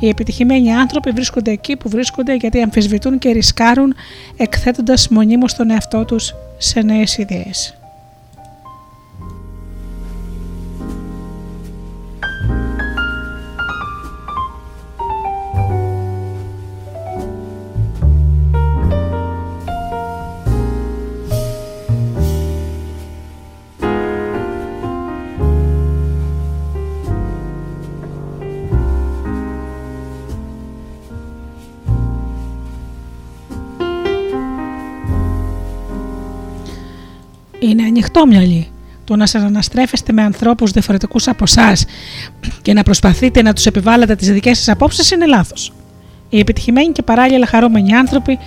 Οι επιτυχημένοι άνθρωποι βρίσκονται εκεί που βρίσκονται γιατί αμφισβητούν και ρισκάρουν εκθέτοντας μονίμως τον εαυτό τους σε νέες ιδέες. Είναι ανοιχτόμυαλοι. Το να συναναστρέφεστε με ανθρώπους διαφορετικούς από εσάς και να προσπαθείτε να τους επιβάλλετε τις δικές σας απόψεις είναι λάθος. Οι επιτυχημένοι και παράλληλα χαρούμενοι άνθρωποι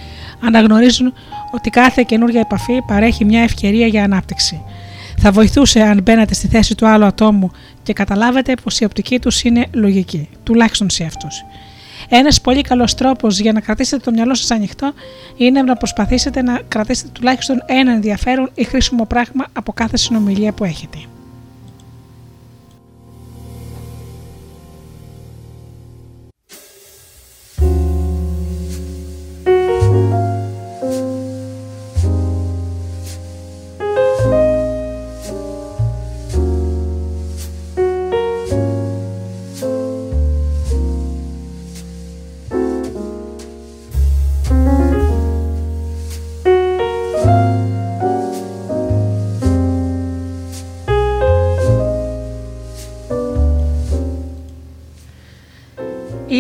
αναγνωρίζουν ότι κάθε καινούργια επαφή παρέχει μια ευκαιρία για ανάπτυξη. Θα βοηθούσε αν μπαίνατε στη θέση του άλλου ατόμου και καταλάβετε πως η οπτική τους είναι λογική, τουλάχιστον σε αυτούς. Ένας πολύ καλός τρόπος για να κρατήσετε το μυαλό σας ανοιχτό είναι να προσπαθήσετε να κρατήσετε τουλάχιστον ένα ενδιαφέρον ή χρήσιμο πράγμα από κάθε συνομιλία που έχετε.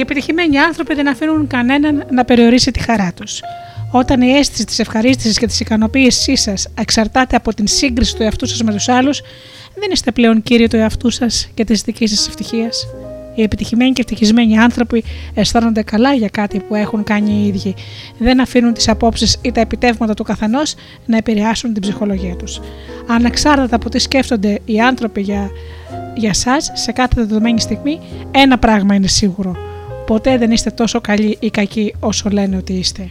Επιτυχημένοι άνθρωποι δεν αφήνουν κανέναν να περιορίσει τη χαρά τους. Όταν η αίσθηση της ευχαρίστησης και της ικανοποίησής σας εξαρτάται από την σύγκριση του εαυτού σας με τους άλλους, δεν είστε πλέον κύριοι του εαυτού σας και της δικής σας ευτυχίας. Οι επιτυχημένοι και ευτυχισμένοι άνθρωποι αισθάνονται καλά για κάτι που έχουν κάνει οι ίδιοι. Δεν αφήνουν τις απόψεις ή τα επιτεύγματα του καθενός να επηρεάσουν την ψυχολογία τους. Ανεξάρτητα από τι σκέφτονται οι άνθρωποι για, για εσά σε κάθε δεδομένη στιγμή, ένα πράγμα είναι σίγουρο. Ποτέ δεν είστε τόσο καλοί ή κακοί όσο λένε ότι είστε.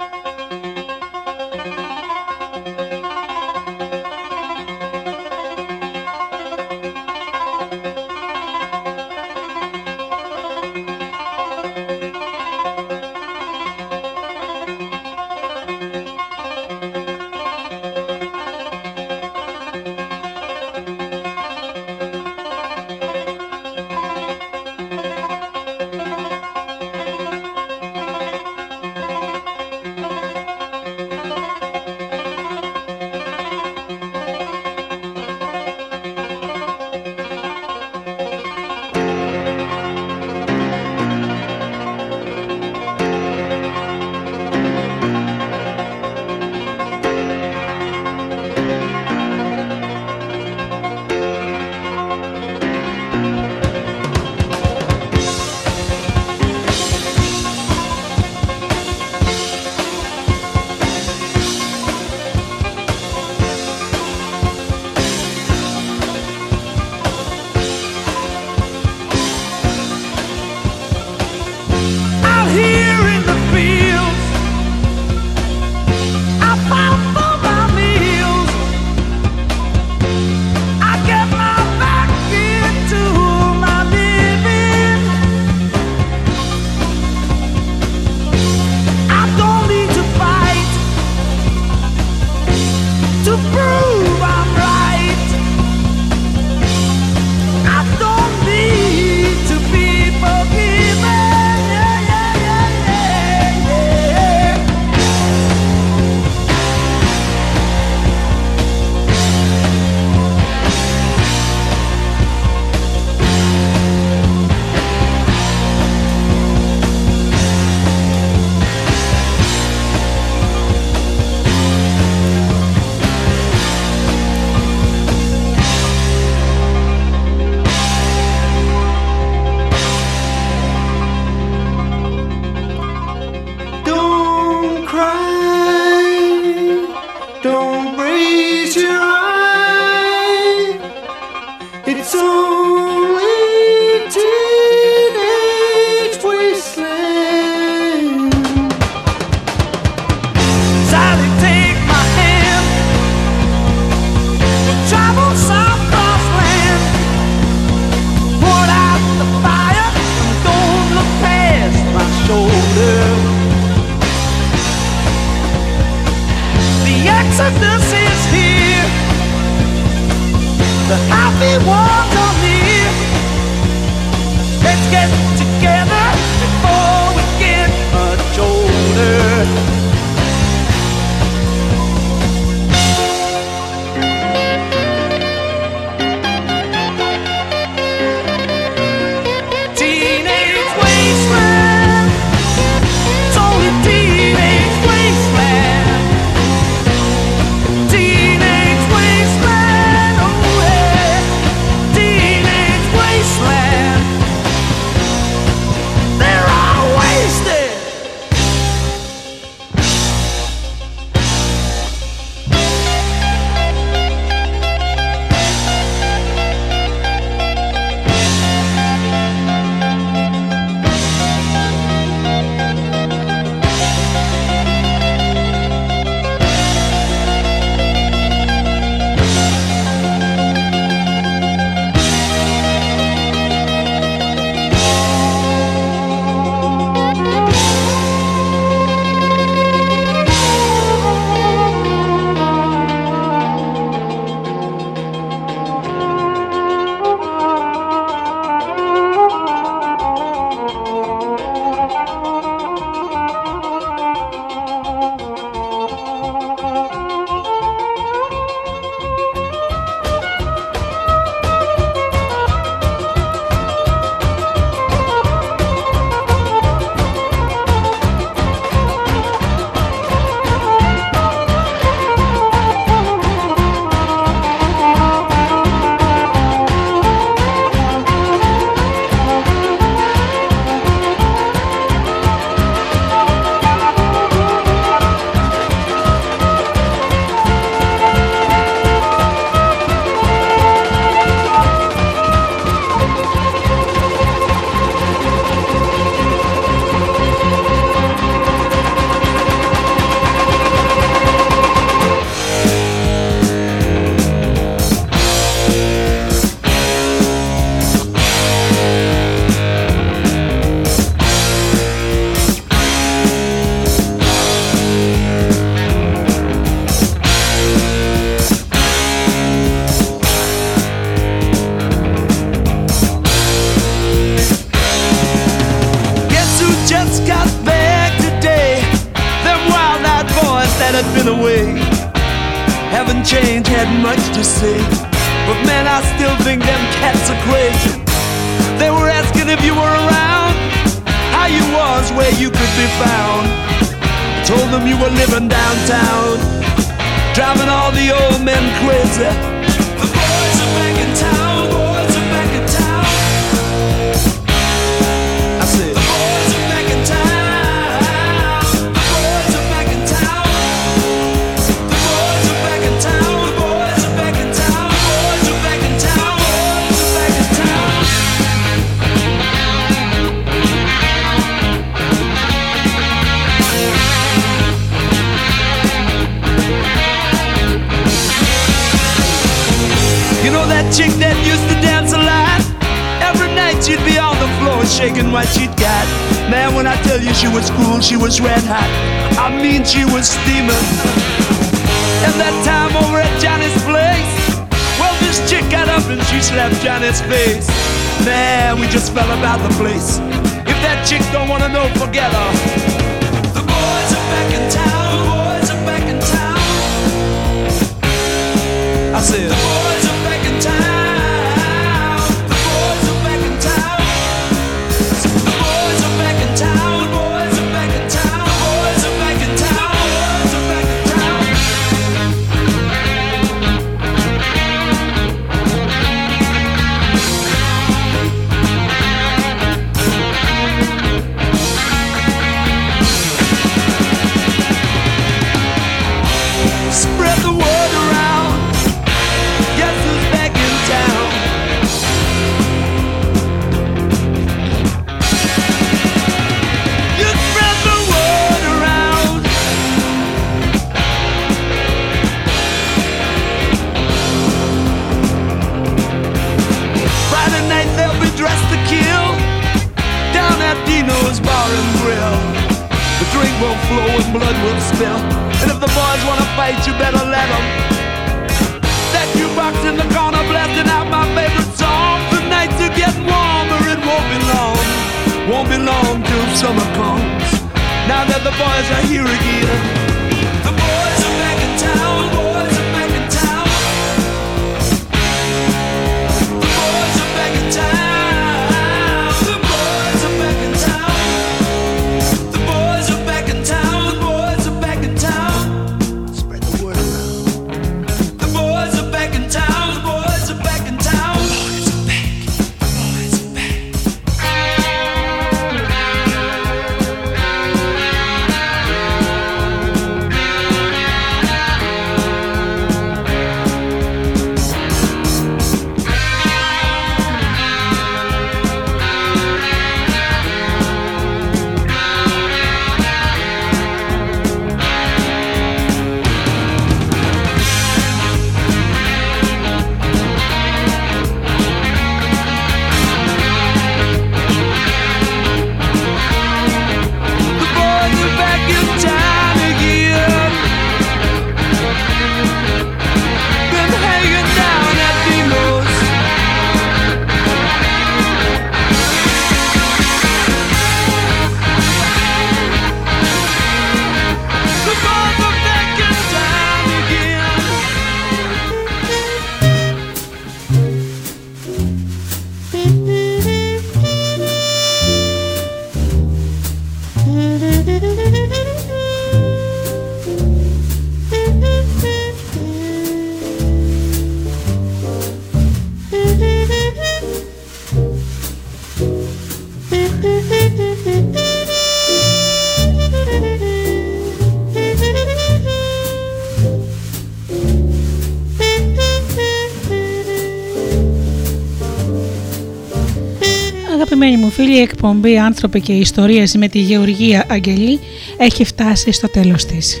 Η εκπομπή «Άνθρωποι και Ιστορίες» με τη Γεωργία Αγγελή έχει φτάσει στο τέλος της.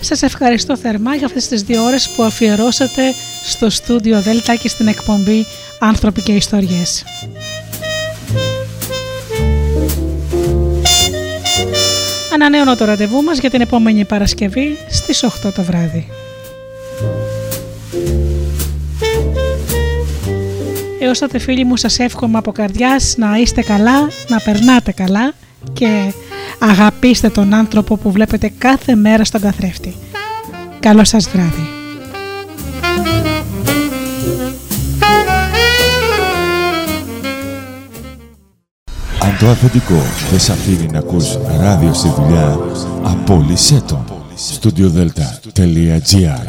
Σας ευχαριστώ θερμά για αυτές τις δύο ώρες που αφιερώσατε στο στούντιο Δέλτα και στην εκπομπή «Άνθρωποι και Ιστορίες». Ανανέωνω το ραντεβού μας για την επόμενη Παρασκευή στις 8 το βράδυ. Έως τότε φίλοι μου σας εύχομαι από καρδιάς να είστε καλά, να περνάτε καλά και αγαπήστε τον άνθρωπο που βλέπετε κάθε μέρα στον καθρέφτη. Καλό σας βράδυ. Αν το αφεντικό δεν σ' αφήνει να ακούς ράδιο στη δουλειά, απόλυσέ το. Studiodelta.gr